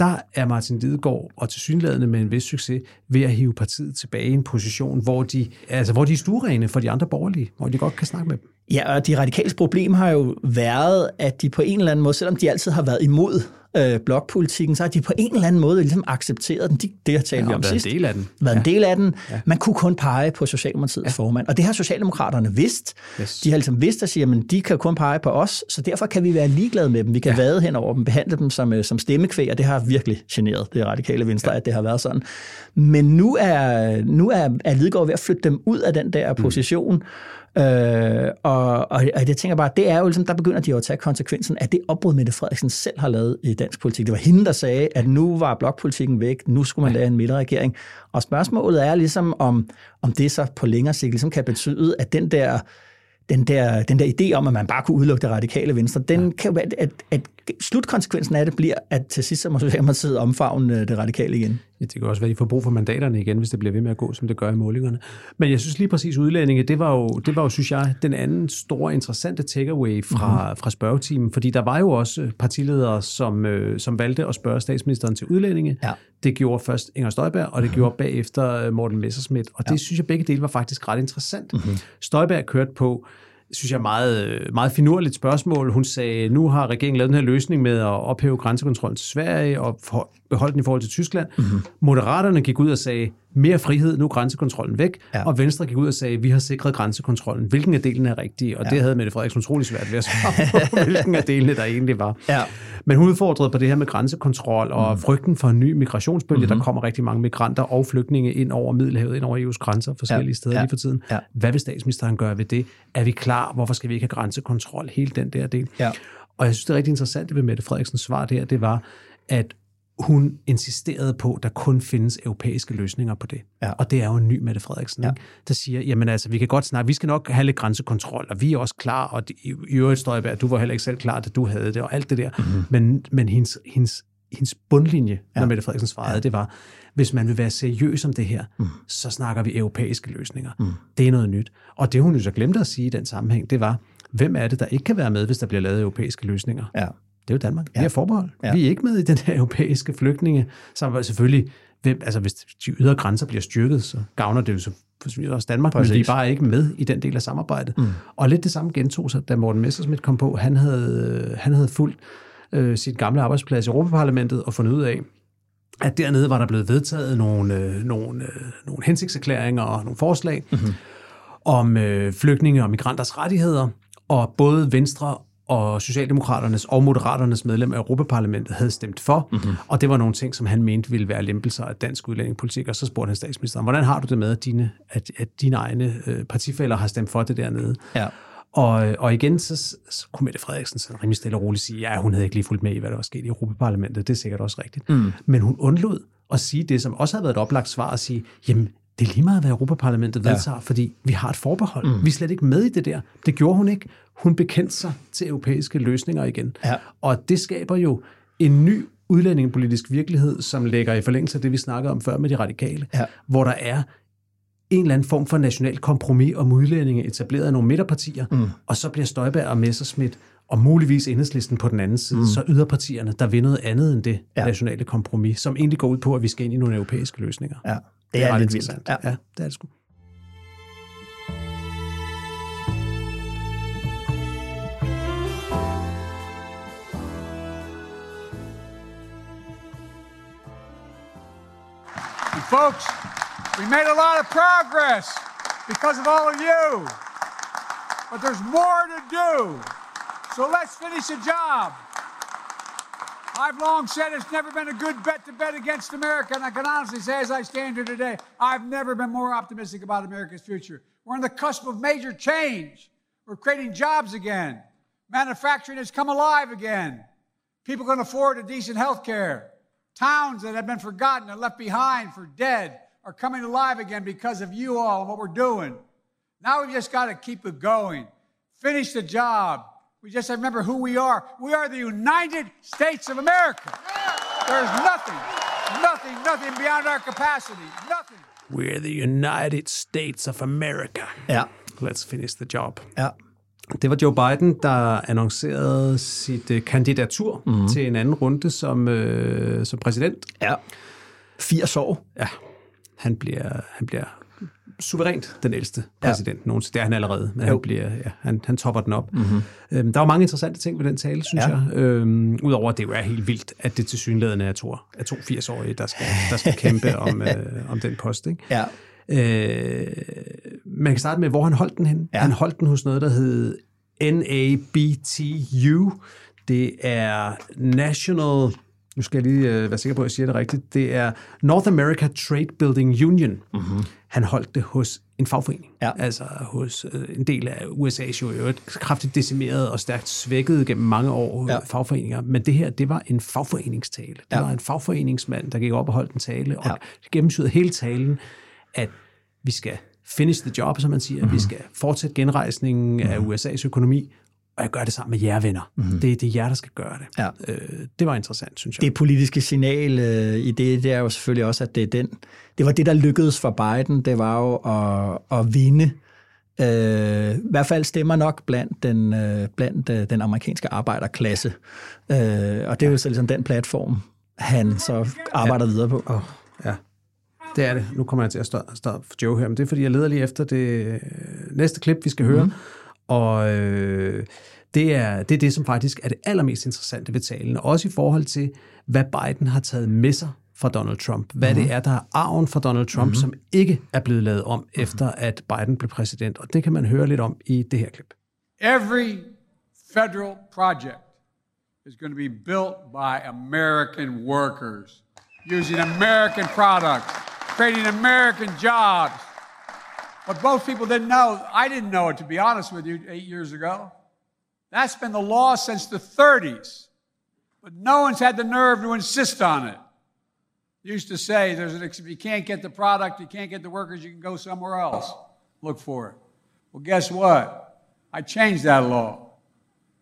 der er Martin Lidegaard og til synlædende med en vis succes ved at hive partiet tilbage i en position, hvor de, altså, hvor de er stuerene for de andre borgerlige, hvor de godt kan snakke med dem. Ja, og de radikale problem har jo været, at de på en eller anden måde, selvom de altid har været imod øh, blokpolitikken, så har de på en eller anden måde ligesom accepteret den. De, det har talt ja, vi om sidst. en del af den. Været ja. en del af den. Ja. Man kunne kun pege på Socialdemokratiets ja. formand. Og det har Socialdemokraterne vidst. Yes. De har ligesom vidst at sige, at de kan kun pege på os, så derfor kan vi være ligeglade med dem. Vi kan ja. vade hen over dem, behandle dem som, øh, som stemmekvæg, og det har virkelig generet det radikale venstre, ja. at det har været sådan. Men nu er, nu er, er Lidgaard ved at flytte dem ud af den der mm. Øh, og, og, og jeg tænker bare, det er jo ligesom, der begynder de jo at tage konsekvensen af det opbrud, Mette Frederiksen selv har lavet i dansk politik. Det var hende, der sagde, at nu var blokpolitikken væk, nu skulle man lave en midterregering. Og spørgsmålet er ligesom, om, om det så på længere sigt ligesom kan betyde, at den der den der, den der idé om, at man bare kunne udelukke det radikale venstre, den ja. kan være, at, at slutkonsekvensen af det bliver, at til sidst så må [LAUGHS] Socialdemokratiet omfavne det radikale igen. Ja, det kan også være, at de får brug for mandaterne igen, hvis det bliver ved med at gå, som det gør i målingerne. Men jeg synes lige præcis, udlændinge, det var jo, det var jo synes jeg, den anden store interessante takeaway fra, mm-hmm. fra spørgetimen, fordi der var jo også partiledere, som, øh, som valgte at spørge statsministeren til udlændinge. Ja. Det gjorde først Inger Støjberg, og det mm-hmm. gjorde bagefter øh, Morten Messersmith. Og det ja. synes jeg begge dele var faktisk ret interessant. Mm-hmm. Støjberg kørte på, synes jeg, meget, meget finurligt spørgsmål. Hun sagde, nu har regeringen lavet den her løsning med at ophæve grænsekontrollen til Sverige og beholde den i forhold til Tyskland. Mm-hmm. Moderaterne gik ud og sagde, mere frihed, nu er grænsekontrollen væk, ja. og Venstre gik ud og sagde, vi har sikret grænsekontrollen. Hvilken af delene er rigtig? Og ja. det havde Mette Frederiksen utrolig svært ved at svare på, [LAUGHS] hvilken af delene der egentlig var. Ja. Men hun udfordrede på det her med grænsekontrol og mm. frygten for en ny migrationsbølge. Mm-hmm. Der kommer rigtig mange migranter og flygtninge ind over Middelhavet, ind over EU's grænser forskellige ja. steder ja. lige for tiden. Ja. Hvad vil statsministeren gøre ved det? Er vi klar? Hvorfor skal vi ikke have grænsekontrol? Hele den der del. Ja. Og jeg synes, det er rigtig interessant det ved Mette Frederiksens svar der, det var, at hun insisterede på, at der kun findes europæiske løsninger på det. Ja. Og det er jo en ny Mette Frederiksen, ja. ikke? der siger, jamen altså, vi kan godt snakke, vi skal nok have lidt grænsekontrol, og vi er også klar, og i, i øvrigt at du var heller ikke selv klar, da du havde det, og alt det der. Mm-hmm. Men, men hendes, hendes, hendes bundlinje, ja. når Mette Frederiksen svarede, ja. det var, hvis man vil være seriøs om det her, mm. så snakker vi europæiske løsninger. Mm. Det er noget nyt. Og det, hun jo så glemte at sige i den sammenhæng, det var, hvem er det, der ikke kan være med, hvis der bliver lavet europæiske løsninger? Ja. Det er jo Danmark. Ja. Vi er forbehold. Ja. Vi er ikke med i den her europæiske flygtninge, som selvfølgelig hvem, altså hvis de ydre grænser bliver styrket, så gavner det jo så også Danmark, Præcis. men vi er bare ikke med i den del af samarbejdet. Mm. Og lidt det samme gentog sig, da Morten Messersmith kom på. Han havde, han havde fulgt øh, sit gamle arbejdsplads i Europaparlamentet og fundet ud af, at dernede var der blevet vedtaget nogle, øh, nogle, øh, nogle hensigtserklæringer og nogle forslag mm-hmm. om øh, flygtninge og migranters rettigheder, og både Venstre og Socialdemokraternes og Moderaternes medlem af Europaparlamentet havde stemt for, mm-hmm. og det var nogle ting, som han mente ville være lempelser af dansk udlændingepolitik, og så spurgte han statsministeren, hvordan har du det med, at dine, at, at dine egne øh, partifælder har stemt for det dernede? Ja. Og, og igen, så, så kunne Mette Frederiksen så rimelig stille og roligt sige, ja, hun havde ikke lige fulgt med i, hvad der var sket i Europaparlamentet, det er sikkert også rigtigt. Mm. Men hun undlod at sige det, som også havde været et oplagt svar, at sige, jamen, det er lige meget, hvad Europaparlamentet vedtager, ja. fordi vi har et forbehold. Mm. Vi er slet ikke med i det der. Det gjorde hun ikke. Hun bekendte sig til europæiske løsninger igen. Ja. Og det skaber jo en ny udlændingepolitisk virkelighed, som ligger i forlængelse af det, vi snakkede om før med de radikale, ja. hvor der er en eller anden form for national kompromis om udlændinge etableret af nogle midterpartier, mm. og så bliver Støjberg og Messerschmidt og muligvis enhedslisten på den anden side, mm. så yderpartierne, der vil noget andet end det ja. nationale kompromis, som egentlig går ud på, at vi skal ind i nogle europæiske løsninger. Ja, det, det er, er lidt vildt. Ja. ja, det er det sgu. Folks, We made a lot of progress because of all of you. But there's more to do. So let's finish the job. I've long said it's never been a good bet to bet against America, and I can honestly say, as I stand here today, I've never been more optimistic about America's future. We're on the cusp of major change. We're creating jobs again. Manufacturing has come alive again. People can afford a decent health care. Towns that have been forgotten and left behind for dead are coming alive again because of you all and what we're doing. Now we've just got to keep it going. Finish the job. We just remember who we are. We are the United States of America. There's nothing, nothing, nothing beyond our capacity. Nothing. We're the United States of America. Ja. Let's finish the job. Ja. Det var Joe Biden, der annoncerede sit uh, kandidatur mm-hmm. til en anden runde som, uh, som præsident. Ja. 80 år. Ja han bliver, han bliver suverænt den ældste præsident ja. nogensinde. Det er han allerede, men han, bliver, ja, han, han topper den op. Mm-hmm. Øhm, der var mange interessante ting ved den tale, synes ja. jeg. Øhm, Udover at det jo er helt vildt, at det til synlædende er to, er to 80-årige, der skal, der skal kæmpe [LAUGHS] om, øh, om den post. Ikke? Ja. Øh, man kan starte med, hvor han holdt den hen. Ja. Han holdt den hos noget, der hed NABTU. Det er National nu skal jeg lige øh, være sikker på, at jeg siger det rigtigt, det er North America Trade Building Union. Mm-hmm. Han holdt det hos en fagforening, ja. altså hos øh, en del af USA's jo øvrigt kraftigt decimeret og stærkt svækket gennem mange år ja. fagforeninger. Men det her, det var en fagforeningstale. Det ja. var en fagforeningsmand, der gik op og holdt en tale, og ja. gennemsyrede hele talen, at vi skal finish the job, som man siger. Mm-hmm. Vi skal fortsætte genrejsningen mm-hmm. af mhm. USA's økonomi, og jeg gør det sammen med jer venner. Mm. Det, det er jer, der skal gøre det. Ja. Øh, det var interessant, synes jeg. Det politiske signal øh, i det, det er jo selvfølgelig også, at det er den. Det var det, der lykkedes for Biden, det var jo at, at vinde øh, i hvert fald stemmer nok blandt den, øh, blandt øh, den amerikanske arbejderklasse. Øh, og det er jo så ligesom den platform, han så arbejder ja. videre på. Oh, ja. Det er det. Nu kommer jeg til at stå, stå for Joe her, men det er, fordi jeg leder lige efter det øh, næste klip, vi skal høre. Mm. Og øh, det, er, det er det, som faktisk er det allermest interessante ved talen, også i forhold til, hvad Biden har taget med sig fra Donald Trump. Hvad mm-hmm. det er, der er arven fra Donald Trump, mm-hmm. som ikke er blevet lavet om, mm-hmm. efter at Biden blev præsident. Og det kan man høre lidt om i det her klip. Every federal project is going to be built by American workers, using American products, creating American jobs, What both people didn't know, I didn't know it to be honest with you eight years ago. That's been the law since the 30s. But no one's had the nerve to insist on it. Used to say, there's an, if you can't get the product, you can't get the workers, you can go somewhere else. Look for it. Well, guess what? I changed that law.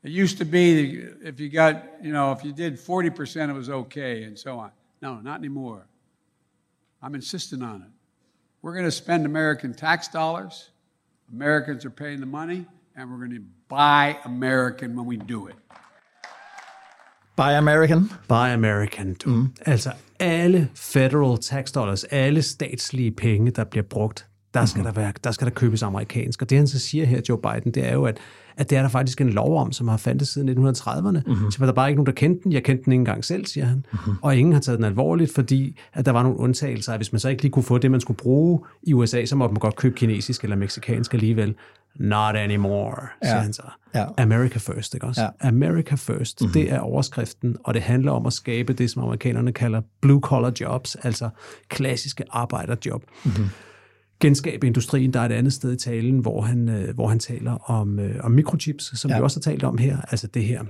It used to be if you got, you know, if you did 40%, it was okay and so on. No, not anymore. I'm insisting on it. We're going to spend American tax dollars. Americans are paying the money, and we're going to buy American when we do it. Buy American. Buy American. Du. Mm. Altså alle federal tax dollars, alle statslige penge, der bliver brugt, der skal, mm-hmm. der, være, der skal der købes amerikansk. Og det han så siger her, Joe Biden, det er jo, at, at det er der faktisk en lov om, som har fandtes siden 1930'erne. Mm-hmm. Så var der bare ikke nogen, der kendte den. Jeg kendte den ikke engang selv, siger han. Mm-hmm. Og ingen har taget den alvorligt, fordi at der var nogle undtagelser. Hvis man så ikke lige kunne få det, man skulle bruge i USA, så måtte man godt købe kinesisk eller meksikansk alligevel. Not anymore, siger ja. han så. Ja. America first, ikke også? Ja. America first, mm-hmm. det er overskriften, og det handler om at skabe det, som amerikanerne kalder blue-collar jobs, altså klassiske arbejderjob. Mm-hmm genskabe industrien. Der er et andet sted i talen, hvor han, øh, hvor han taler om, øh, om mikrochips, som ja. vi også har talt om her. Altså det her,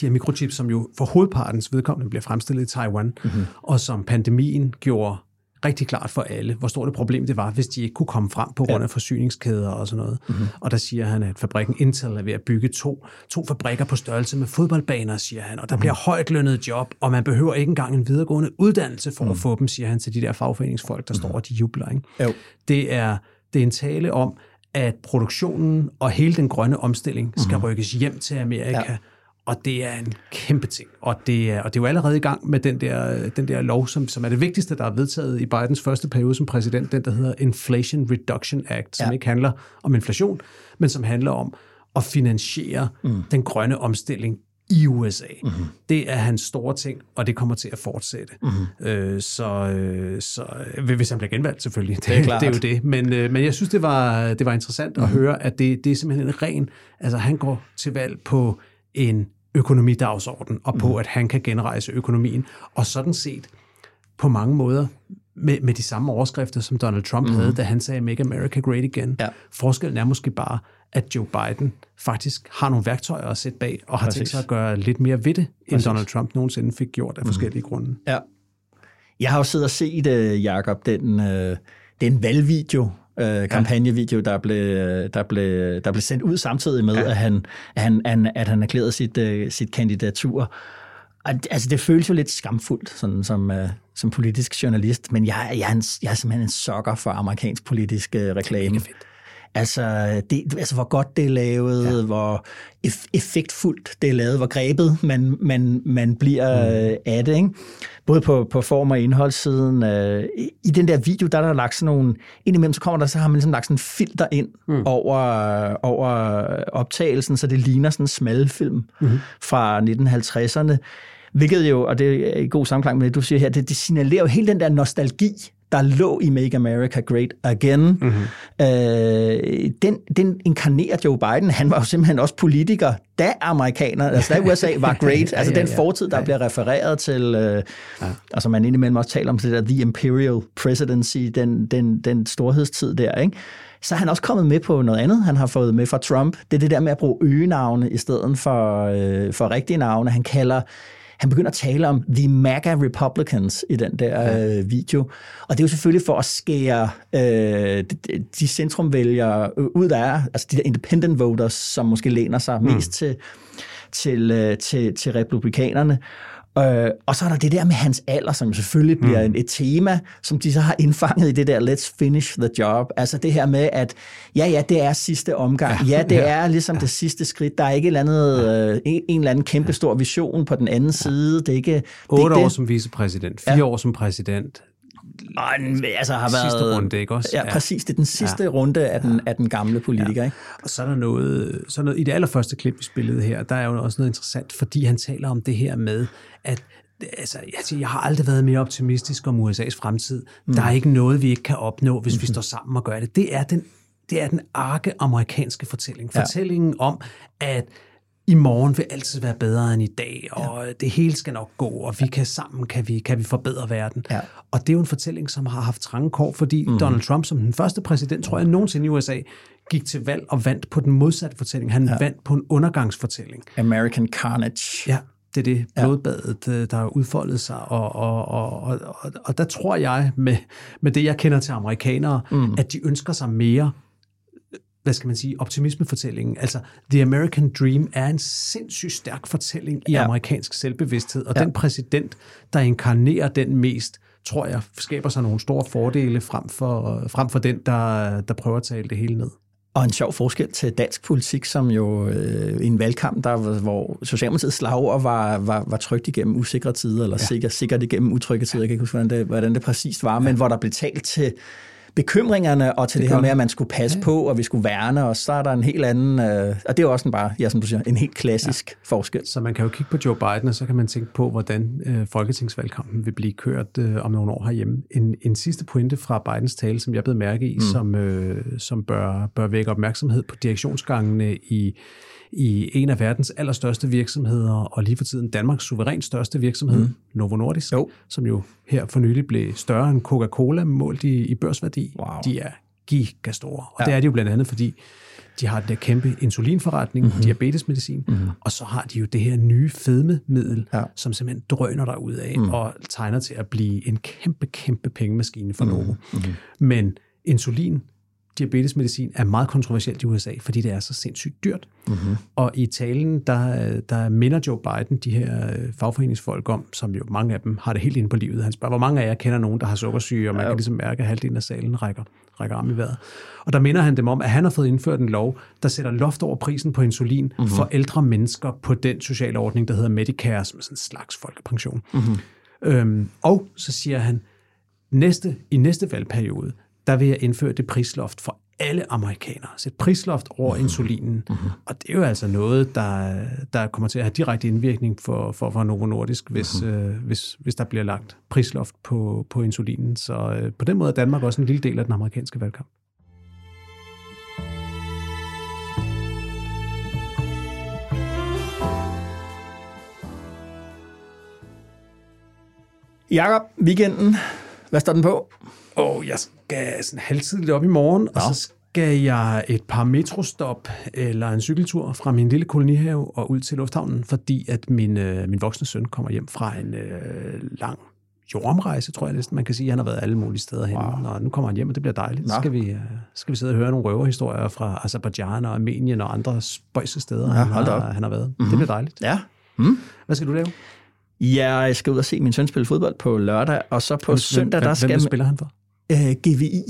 de her mikrochips, som jo for hovedpartens vedkommende bliver fremstillet i Taiwan, mm-hmm. og som pandemien gjorde rigtig klart for alle, hvor stort et problem det var, hvis de ikke kunne komme frem på grund af forsyningskæder og sådan noget. Mm-hmm. Og der siger han, at fabrikken Intel er ved at bygge to, to fabrikker på størrelse med fodboldbaner, siger han, og der mm-hmm. bliver højt lønnet job, og man behøver ikke engang en videregående uddannelse for mm-hmm. at mhm. få dem, siger han til de der fagforeningsfolk, der mm-hmm. står og de jubler. Ikke? Jo. Det, er, det er en tale om, at produktionen og hele den grønne omstilling skal mm-hmm. rykkes hjem til Amerika, ja og det er en kæmpe ting. Og det er, og det er jo allerede i gang med den der, den der lov, som, som er det vigtigste, der er vedtaget i Bidens første periode som præsident, den der hedder Inflation Reduction Act, som ja. ikke handler om inflation, men som handler om at finansiere mm. den grønne omstilling i USA. Mm-hmm. Det er hans store ting, og det kommer til at fortsætte. Mm-hmm. Øh, så, øh, så øh, hvis han bliver genvalgt selvfølgelig, det, det, er, det er jo det. Men, øh, men jeg synes, det var, det var interessant mm-hmm. at høre, at det, det er simpelthen en ren... Altså han går til valg på en økonomidagsorden, og på, mm. at han kan genrejse økonomien. Og sådan set på mange måder med, med de samme overskrifter, som Donald Trump mm. havde, da han sagde Make America Great Again. Ja. Forskellen er måske bare, at Joe Biden faktisk har nogle værktøjer at sætte bag, og har Præcis. tænkt sig at gøre lidt mere ved det, end Præcis. Donald Trump nogensinde fik gjort af mm. forskellige grunde. Ja. Jeg har jo siddet og set, uh, Jacob, den, uh, den valgvideo, øh, kampagnevideo, der blev, der, blev, der blev sendt ud samtidig med, ja. at, han, at, han, at han erklærede sit, uh, sit kandidatur. Og, altså, det føles jo lidt skamfuldt, sådan som, uh, som politisk journalist, men jeg, jeg, er, en, jeg er simpelthen en sokker for amerikansk politisk uh, reklame. Det er fedt. Altså, det, altså, hvor godt det er lavet, ja. hvor effektfuldt det er lavet, hvor grebet man, man, man bliver mm. af det. Ikke? Både på, på form- og indholdssiden. Øh, I den der video, der er der lagt sådan nogle... Indimellem så kommer der, så har man ligesom lagt sådan en filter ind mm. over, over optagelsen, så det ligner sådan en smalfilm mm. fra 1950'erne. Hvilket jo, og det er i god samklang med det, du siger her, det, det signalerer jo hele den der nostalgi, der lå i Make America Great Again. Mm-hmm. Øh, den, den inkarnerer Joe Biden. Han var jo simpelthen også politiker, da amerikanerne, altså da USA var [LAUGHS] great. Altså ja, ja, ja. den fortid, der ja. bliver refereret til, øh, ja. altså man indimellem også taler om det der The Imperial Presidency, den, den, den storhedstid der, ikke? så er han også kommet med på noget andet, han har fået med fra Trump. Det er det der med at bruge øgenavne i stedet for, øh, for rigtige navne. Han kalder han begynder at tale om The MAGA Republicans i den der ja. øh, video. Og det er jo selvfølgelig for at skære øh, de, de centrumvælgere ud, der er, altså de der independent voters, som måske læner sig mm. mest til, til, øh, til, til republikanerne. Øh, og så er der det der med hans alder, som selvfølgelig bliver mm. et tema, som de så har indfanget i det der let's finish the job. Altså det her med, at ja, ja, det er sidste omgang. Ja, det ja. er ligesom ja. det sidste skridt. Der er ikke et eller andet, ja. øh, en, en eller anden kæmpe stor vision på den anden ja. side. Det er ikke... Otte år det. som vicepræsident, fire ja. år som præsident, og altså har været... Sidste runde, ikke også? Ja, ja. præcis. Det er den sidste ja. runde af den, ja. af den gamle politiker, ja. ikke? Og så er der noget, så er noget... I det allerførste klip, vi spillede her, der er jo også noget interessant, fordi han taler om det her med, at altså, jeg, jeg har aldrig været mere optimistisk om USA's fremtid. Mm. Der er ikke noget, vi ikke kan opnå, hvis mm. vi står sammen og gør det. Det er den, det er den arke amerikanske fortælling. Fortællingen ja. om, at i morgen vil altid være bedre end i dag, og ja. det hele skal nok gå, og vi kan sammen kan vi, kan vi forbedre verden. Ja. Og det er jo en fortælling, som har haft trange kår, fordi mm. Donald Trump som den første præsident, tror jeg nogensinde i USA, gik til valg og vandt på den modsatte fortælling. Han ja. vandt på en undergangsfortælling. American Carnage. Ja, det er det blodbadet, øh, der har udfoldet sig, og, og, og, og, og der tror jeg, med, med det jeg kender til amerikanere, mm. at de ønsker sig mere hvad skal man sige, optimismefortællingen. Altså, The American Dream er en sindssygt stærk fortælling i ja. amerikansk selvbevidsthed, og ja. den præsident, der inkarnerer den mest, tror jeg, skaber sig nogle store fordele frem for, frem for den, der, der prøver at tale det hele ned. Og en sjov forskel til dansk politik, som jo øh, en valgkamp, der, hvor Socialdemokratiets slagord var, var, var trygt igennem usikre tider, eller ja. sikkert, sikkert igennem utrygge tider, jeg kan ikke huske, hvordan det, hvordan det præcist var, ja. men hvor der blev talt til bekymringerne og til det, det her med, at man skulle passe ja. på, og vi skulle værne, og så er der en helt anden, øh, og det er jo også en bare, ja, som du siger, en helt klassisk ja. forskel. Så man kan jo kigge på Joe Biden, og så kan man tænke på, hvordan øh, folketingsvalgkampen vil blive kørt øh, om nogle år herhjemme. En, en sidste pointe fra Bidens tale, som jeg blev mærke i, mm. som, øh, som bør, bør vække opmærksomhed på direktionsgangene i i en af verdens allerstørste virksomheder, og lige for tiden Danmarks suverænt største virksomhed, mm. Novo Nordisk, jo. som jo her for nylig blev større end Coca-Cola målt i, i børsværdi. Wow. De er gigastore, og ja. det er de jo blandt andet, fordi de har den der kæmpe insulinforretning, mm-hmm. diabetesmedicin, mm-hmm. og så har de jo det her nye fedmemiddel, ja. som simpelthen drøner der ud af mm. og tegner til at blive en kæmpe, kæmpe pengemaskine for mm-hmm. Novo. Mm-hmm. Men insulin diabetesmedicin er meget kontroversielt i USA, fordi det er så sindssygt dyrt. Mm-hmm. Og i talen, der, der minder Joe Biden de her øh, fagforeningsfolk om, som jo mange af dem har det helt inde på livet. Han spørger, hvor mange af jer kender nogen, der har sukkersyge, og man ja. kan ligesom mærke, at halvdelen af salen rækker, rækker arm i vejret. Og der minder han dem om, at han har fået indført en lov, der sætter loft over prisen på insulin mm-hmm. for ældre mennesker på den sociale ordning, der hedder Medicare, som er sådan en slags folkepension. Mm-hmm. Øhm, og så siger han, næste, i næste valgperiode, der vil jeg indføre det prisloft for alle amerikanere. Sæt prisloft over mm-hmm. insulinen. Mm-hmm. Og det er jo altså noget, der, der kommer til at have direkte indvirkning for, for, for Novo Nordisk, hvis, mm-hmm. øh, hvis, hvis der bliver lagt prisloft på, på insulinen. Så øh, på den måde er Danmark også en lille del af den amerikanske valgkamp. Jakob, weekenden, hvad står den på? Oh, jeg skal sådan halvtidligt op i morgen, ja. og så skal jeg et par metrostop eller en cykeltur fra min lille kolonihave og ud til lufthavnen, fordi at min, øh, min voksne søn kommer hjem fra en øh, lang jordomrejse, tror jeg næsten, man kan sige. Han har været alle mulige steder hen, wow. og nu kommer han hjem, og det bliver dærligt. Så skal vi, øh, skal vi sidde og høre nogle røverhistorier fra Azerbaijan og Armenien og andre spøjse steder, ja, han, har, han har været. Mm-hmm. Det bliver dejligt. Ja. Mm. Hvad skal du lave? Ja, jeg skal ud og se min søn spille fodbold på lørdag, og så på hvem, søndag, der skal... Hvem spiller han for? Uh, GVI.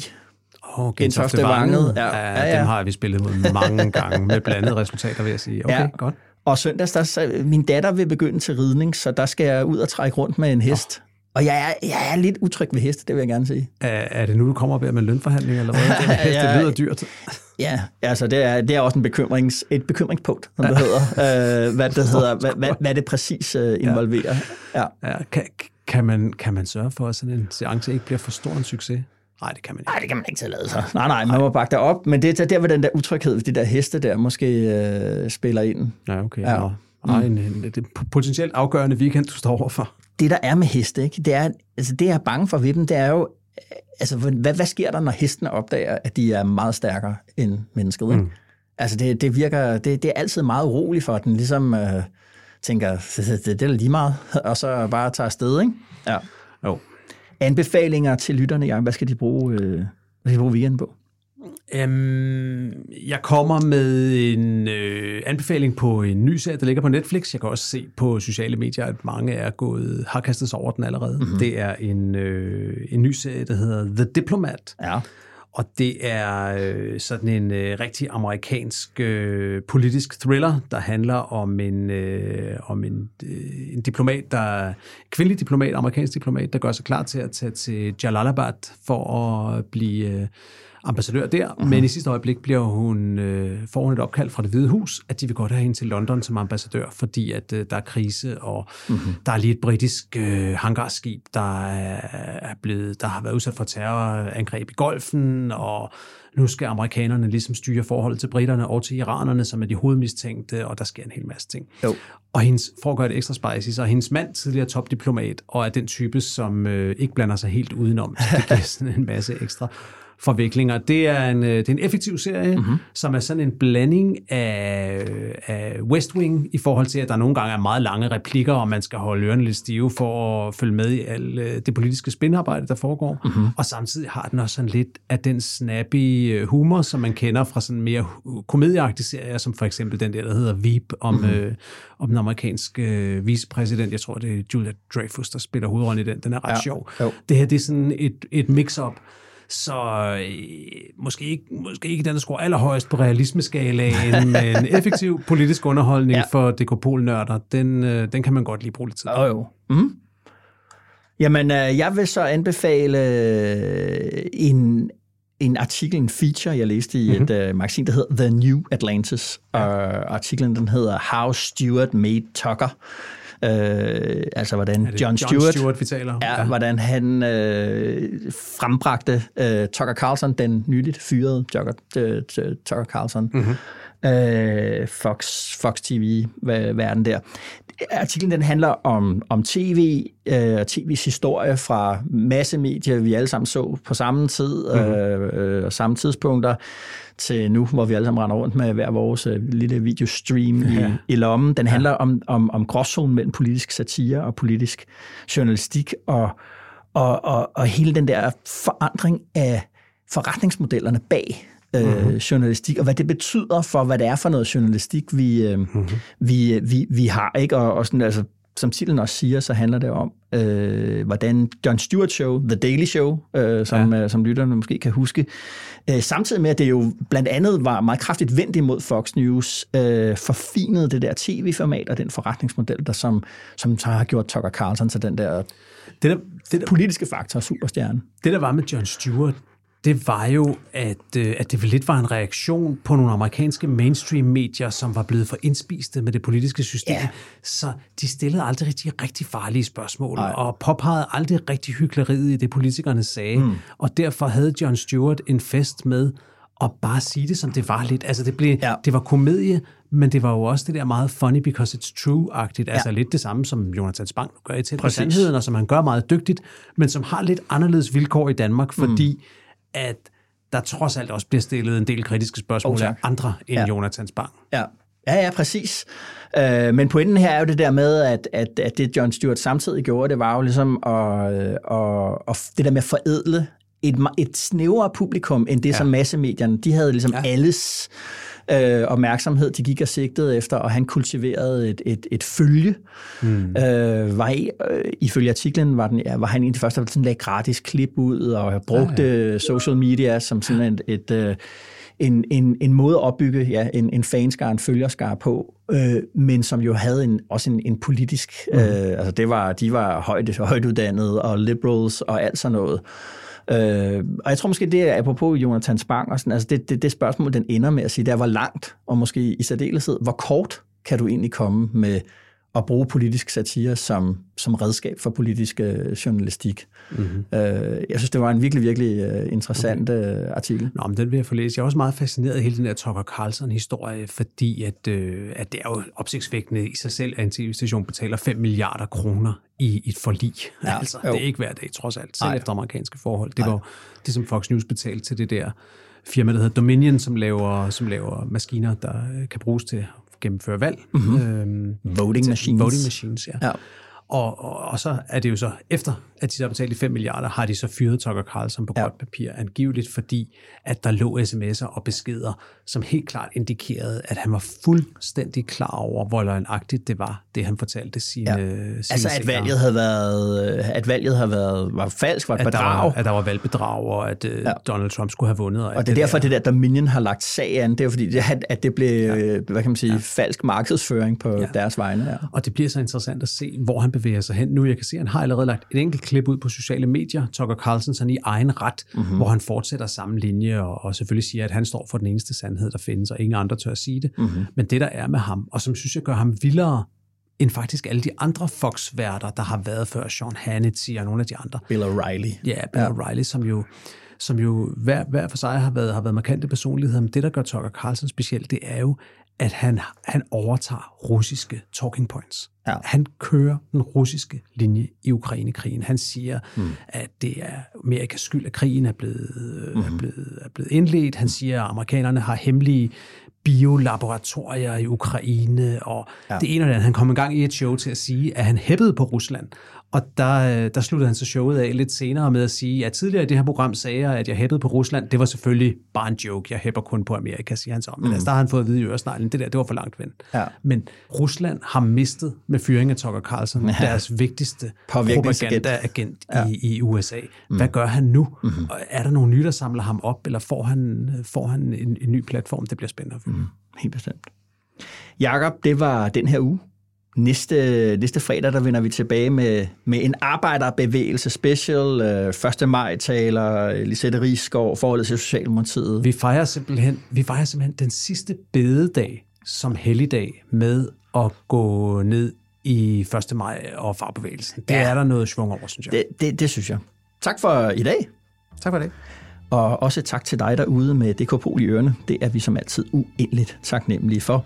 Oh, Gentofte Vanget. Ja. Ja, ja, ja, dem har vi spillet mod mange [LAUGHS] gange med blandede resultater, vil jeg sige. Okay, ja. godt. Og søndags, der, min datter vil begynde til ridning, så der skal jeg ud og trække rundt med en hest. Oh. Og jeg er, jeg er lidt utryg ved heste, det vil jeg gerne sige. Er, er det nu, du kommer op med lønforhandling, eller hvad? [LAUGHS] Det, heste, ja, lyder dyrt. Ja, altså det er, det er også en bekymrings, et bekymringspunkt, som det hedder. Uh, hvad, det [LAUGHS] hedder hvad, hvad, hvad det præcis uh, involverer. Ja. Ja. Ja, kan, kan, man, kan man sørge for, at sådan en seance ikke bliver for stor en succes? Nej, det kan man ikke. Nej, det kan man ikke tillade sig. Nej, nej, man må bakke der op. Men det er der, hvor den der utryghed, de der heste der måske øh, spiller ind. Ja, okay. Ja. Nå. Mm. En, en, en, en potentielt afgørende weekend, du står overfor. Det, der er med heste, ikke? Det, er, altså, det jeg er bange for ved dem, det er jo, altså, hvad, hvad sker der, når hestene opdager, at de er meget stærkere end mennesket? Ikke? Mm. Altså, det, det virker, det, det er altid meget uroligt for den, ligesom øh, tænker, det, det, er lige meget, og så bare tager afsted, ikke? Ja. Jo. Anbefalinger til lytterne, Jan, hvad skal de bruge, øh, hvad skal de bruge weekenden på? Um, jeg kommer med en øh, anbefaling på en ny serie, der ligger på Netflix. Jeg kan også se på sociale medier, at mange er gået, har kastet sig over den allerede. Mm-hmm. Det er en, øh, en ny serie, der hedder The Diplomat. Ja. Og det er øh, sådan en øh, rigtig amerikansk øh, politisk thriller, der handler om en øh, om en, øh, en diplomat, der kvindelig diplomat, amerikansk diplomat, der gør sig klar til at tage til Jalalabad for at blive øh, ambassadør der, mm-hmm. men i sidste øjeblik bliver hun, øh, får hun et opkald fra det hvide hus, at de vil godt have hende til London som ambassadør, fordi at øh, der er krise, og mm-hmm. der er lige et britisk øh, hangarskib, der er, blevet, der har været udsat for terrorangreb i golfen, og nu skal amerikanerne ligesom styre forholdet til britterne og til iranerne, som er de hovedmistænkte, og der sker en hel masse ting. Jo. Og hendes, for at gøre det ekstra spicy, så er hendes mand tidligere topdiplomat, og er den type, som øh, ikke blander sig helt udenom. Så [LAUGHS] det giver sådan en masse ekstra forviklinger. Det er en, øh, det er en effektiv serie, mm-hmm. som er sådan en blanding af, af West Wing i forhold til, at der nogle gange er meget lange replikker, og man skal holde ørerne lidt stive for at følge med i alt øh, det politiske spinarbejde, der foregår. Mm-hmm. Og samtidig har den også sådan lidt af den snappy øh, humor, som man kender fra sådan mere komedieagtige serier, som for eksempel den der, der hedder Veep, om, mm-hmm. øh, om den amerikanske øh, vicepræsident. Jeg tror, det er Julia Dreyfus, der spiller hovedrollen i den. Den er ret ja. sjov. Jo. Det her det er sådan et, et mix-up Så øh, måske, ikke, måske ikke den, der scorer allerhøjst på realismeskalaen, [LAUGHS] men effektiv politisk underholdning ja. For dekopolnørder, den, øh, den kan man godt lige bruge lidt tid på. Jo, jo. Mm. Jamen, øh, jeg vil så anbefale øh, en, en artikel, en feature, jeg læste i mm-hmm. et øh, magasin, der hedder The New Atlantis. Ja. Og artiklen, den hedder How Stewart Made Tucker. Øh, altså, hvordan det John Stewart, Stewart, vi taler om? Ja, hvordan han øh, frembragte øh, Tucker Carlson, den nyligt fyrede Tucker, øh, Tucker Carlson, mm-hmm. Øh, Fox, Fox TV-verden der. Artiklen den handler om, om tv øh, og tv's historie fra massemedier, vi alle sammen så på samme tid mm-hmm. øh, øh, og samme tidspunkter, til nu, hvor vi alle sammen render rundt med hver vores øh, lille videostream ja. i, i lommen. Den handler om, om, om gråzonen mellem politisk satire og politisk journalistik, og, og, og, og hele den der forandring af forretningsmodellerne bag øh, mm-hmm. journalistik, og hvad det betyder for, hvad det er for noget journalistik, vi, øh, mm-hmm. vi, vi, vi har. ikke Og, og sådan, altså, som titlen også siger, så handler det om, øh, hvordan John Stewart Show, The Daily Show, øh, som, ja. øh, som lytterne måske kan huske, øh, samtidig med, at det jo blandt andet var meget kraftigt vendt imod Fox News, øh, forfinede det der tv-format og den forretningsmodel, der som, som så har gjort Tucker Carlson til den der, Det der, det, der, politiske faktor, superstjerne. det, der var med John Stewart, det var jo, at, øh, at det lidt var en reaktion på nogle amerikanske mainstream-medier, som var blevet for indspiste med det politiske system. Ja. Så de stillede aldrig rigtig, rigtig farlige spørgsmål, Ej. og påpegede aldrig rigtig hyggeleriet i det, politikerne sagde. Mm. Og derfor havde John Stewart en fest med at bare sige det, som det var lidt. Altså, det, blev, Ja. det var komedie, men det var jo også det der meget funny because it's true-agtigt. Altså lidt det samme, som Jonathan Spang gør i Tæt på. Sandheden, og som han gør meget dygtigt, men som har lidt anderledes vilkår i Danmark, fordi mm. At der trods alt også bliver stillet en del kritiske spørgsmål Oh, af andre end Ja. Jonathan Spang. Ja. Ja, ja, præcis. Øh, men pointen her er jo det der med, at, at, at det John Stewart samtidig gjorde, det var jo ligesom at, øh, at, at det der med at forædle et, et snævrere publikum, end det, ja. som massemedierne, de havde ligesom ja. alles øh, opmærksomhed, de gik og sigtede efter, og han kultiverede et, et, et følge. Mm. Øh, var i, øh, ifølge artiklen var, den, ja, var han en af de første, der sådan lagde gratis klip ud, og brugte ja, ja. social media som sådan et, et øh, en, en, en måde at opbygge ja, en, en fanskare, en følgerskare på, øh, men som jo havde en, også en, en politisk, mm. øh, altså det var, de var højt, højt uddannede og liberals og alt sådan noget. Øh, Øh, og jeg tror måske, det er apropos Jonathan Spang, og sådan, altså det, det, det spørgsmål, den ender med at sige, det er, hvor langt, og måske i særdeleshed, hvor kort kan du egentlig komme med at bruge politisk satire som, som redskab for politisk øh, journalistik. Mm-hmm. Øh, jeg synes, det var en virkelig, virkelig øh, interessant okay. øh, artikel. Nå, men den vil jeg få læst. Jeg er også meget fascineret af hele den der Tucker Carlson-historie, fordi at, øh, at det er jo opsigtsvækkende i sig selv, at en tv-station betaler 5 milliarder kroner i et forlig. Ja, altså, jo. det er ikke hver dag, trods alt, selv Nej. efter amerikanske forhold. Det Nej. var det, som Fox News betalte til det der firma, der hedder Dominion, som laver, som laver maskiner, der kan bruges til gennemføre valg. Mm-hmm. Øhm, Voting til- machines. Voting machines, ja. Ja. Og, og, og så er det jo så, efter at de så har betalt de 5 milliarder, har de så fyret Tucker Carlson på Ja. godt papir, angiveligt fordi, at der lå sms'er og beskeder, som helt klart indikerede, at han var fuldstændig klar over, hvor løgnagtigt det var, det han fortalte sine, Ja. sine Altså, at valget havde været, at valget havde været, var falsk, var et at der, bedrag. var, at der var valgbedrag, og at øh, Ja. Donald Trump skulle have vundet. Og det er derfor, det der Dominion har lagt sag an, det er fordi, det, at- at det blev, ja. Hvad kan man sige, ja. falsk markedsføring på. Ja. deres vegne. Ja. Og det bliver så interessant at se, hvor han bevæger sig hen nu. Jeg kan se, at han har allerede lagt et enkelt klip ud på sociale medier, Tucker Carlson, sådan i egen ret, Mhm. mm-hmm. hvor han fortsætter samme linje, og, og selvfølgelig siger, at han står for den eneste sandhed, der findes, og ingen andre tør at sige det. Mhm. Mm-hmm. Men det, der er med ham, og som synes jeg gør ham vildere, end faktisk alle de andre Fox-værter, der har været før, Sean Hannity og nogle af de andre. Bill O'Reilly. Ja, Bill ja. O'Reilly, som jo, som jo hver, hver for sig har været, har været markante personligheder, men det, der gør Tucker Carlson specielt, det er jo, at han, han overtager russiske talking points. Ja. Han kører den russiske linje i Ukrainekrigen. Han siger, mm. at det er Amerikas skyld, at krigen er blevet, mm. er, blevet, er blevet indledt. Han siger, at amerikanerne har hemmelige biolaboratorier i Ukraine, og ja. det ene og det andet. Han kom engang i et show til at sige, at han hæppede på Rusland. Og der, øh, der sluttede han så showet af lidt senere med at sige, at tidligere i det her program sagde jeg, at jeg hæppede på Rusland. Det var selvfølgelig bare en joke. Jeg hæpper kun på Amerika, siger han så. Men mm. altså, der har han fået at vide i Øresneglen det der, det var for langt ven. Ja. Men Rusland har mistet med fyringen af Tucker Carlson ja. deres vigtigste propaganda-agent ja. i, i USA. Hvad gør han nu? Mm-hmm. Og Er der nogen nye, der samler ham op, eller får han, får han en, en ny platform? Det bliver spændende at følge. Mm. Helt bestemt. Jakob, det var den her uge. Næste, næste fredag, der vender vi tilbage med, med en arbejderbevægelse special. Øh, 1. maj taler Lisette Rigsgaard, forholdet til Socialdemokratiet. Vi fejrer simpelthen, vi fejrer simpelthen den sidste bededag som helligdag med at gå ned i 1. maj og farbevægelsen. Det Ja. er der noget svung over, synes jeg. Det, det, det synes jeg. Tak for i dag. Tak for det. Og også tak til dig derude med DK Pol i ørene. Det er vi som altid uendeligt taknemmelige for.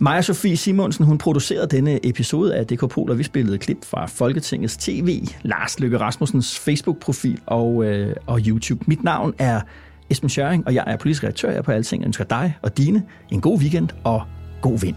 Maja Sofie Simonsen, hun producerede denne episode af DK Pol, og vi spillede klip fra Folketingets TV, Lars Løkke Rasmussens Facebook-profil og, øh, og YouTube. Mit navn er Esben Schøring, og jeg er politisk redaktør her på Alting. Jeg ønsker dig og dine en god weekend og god vind.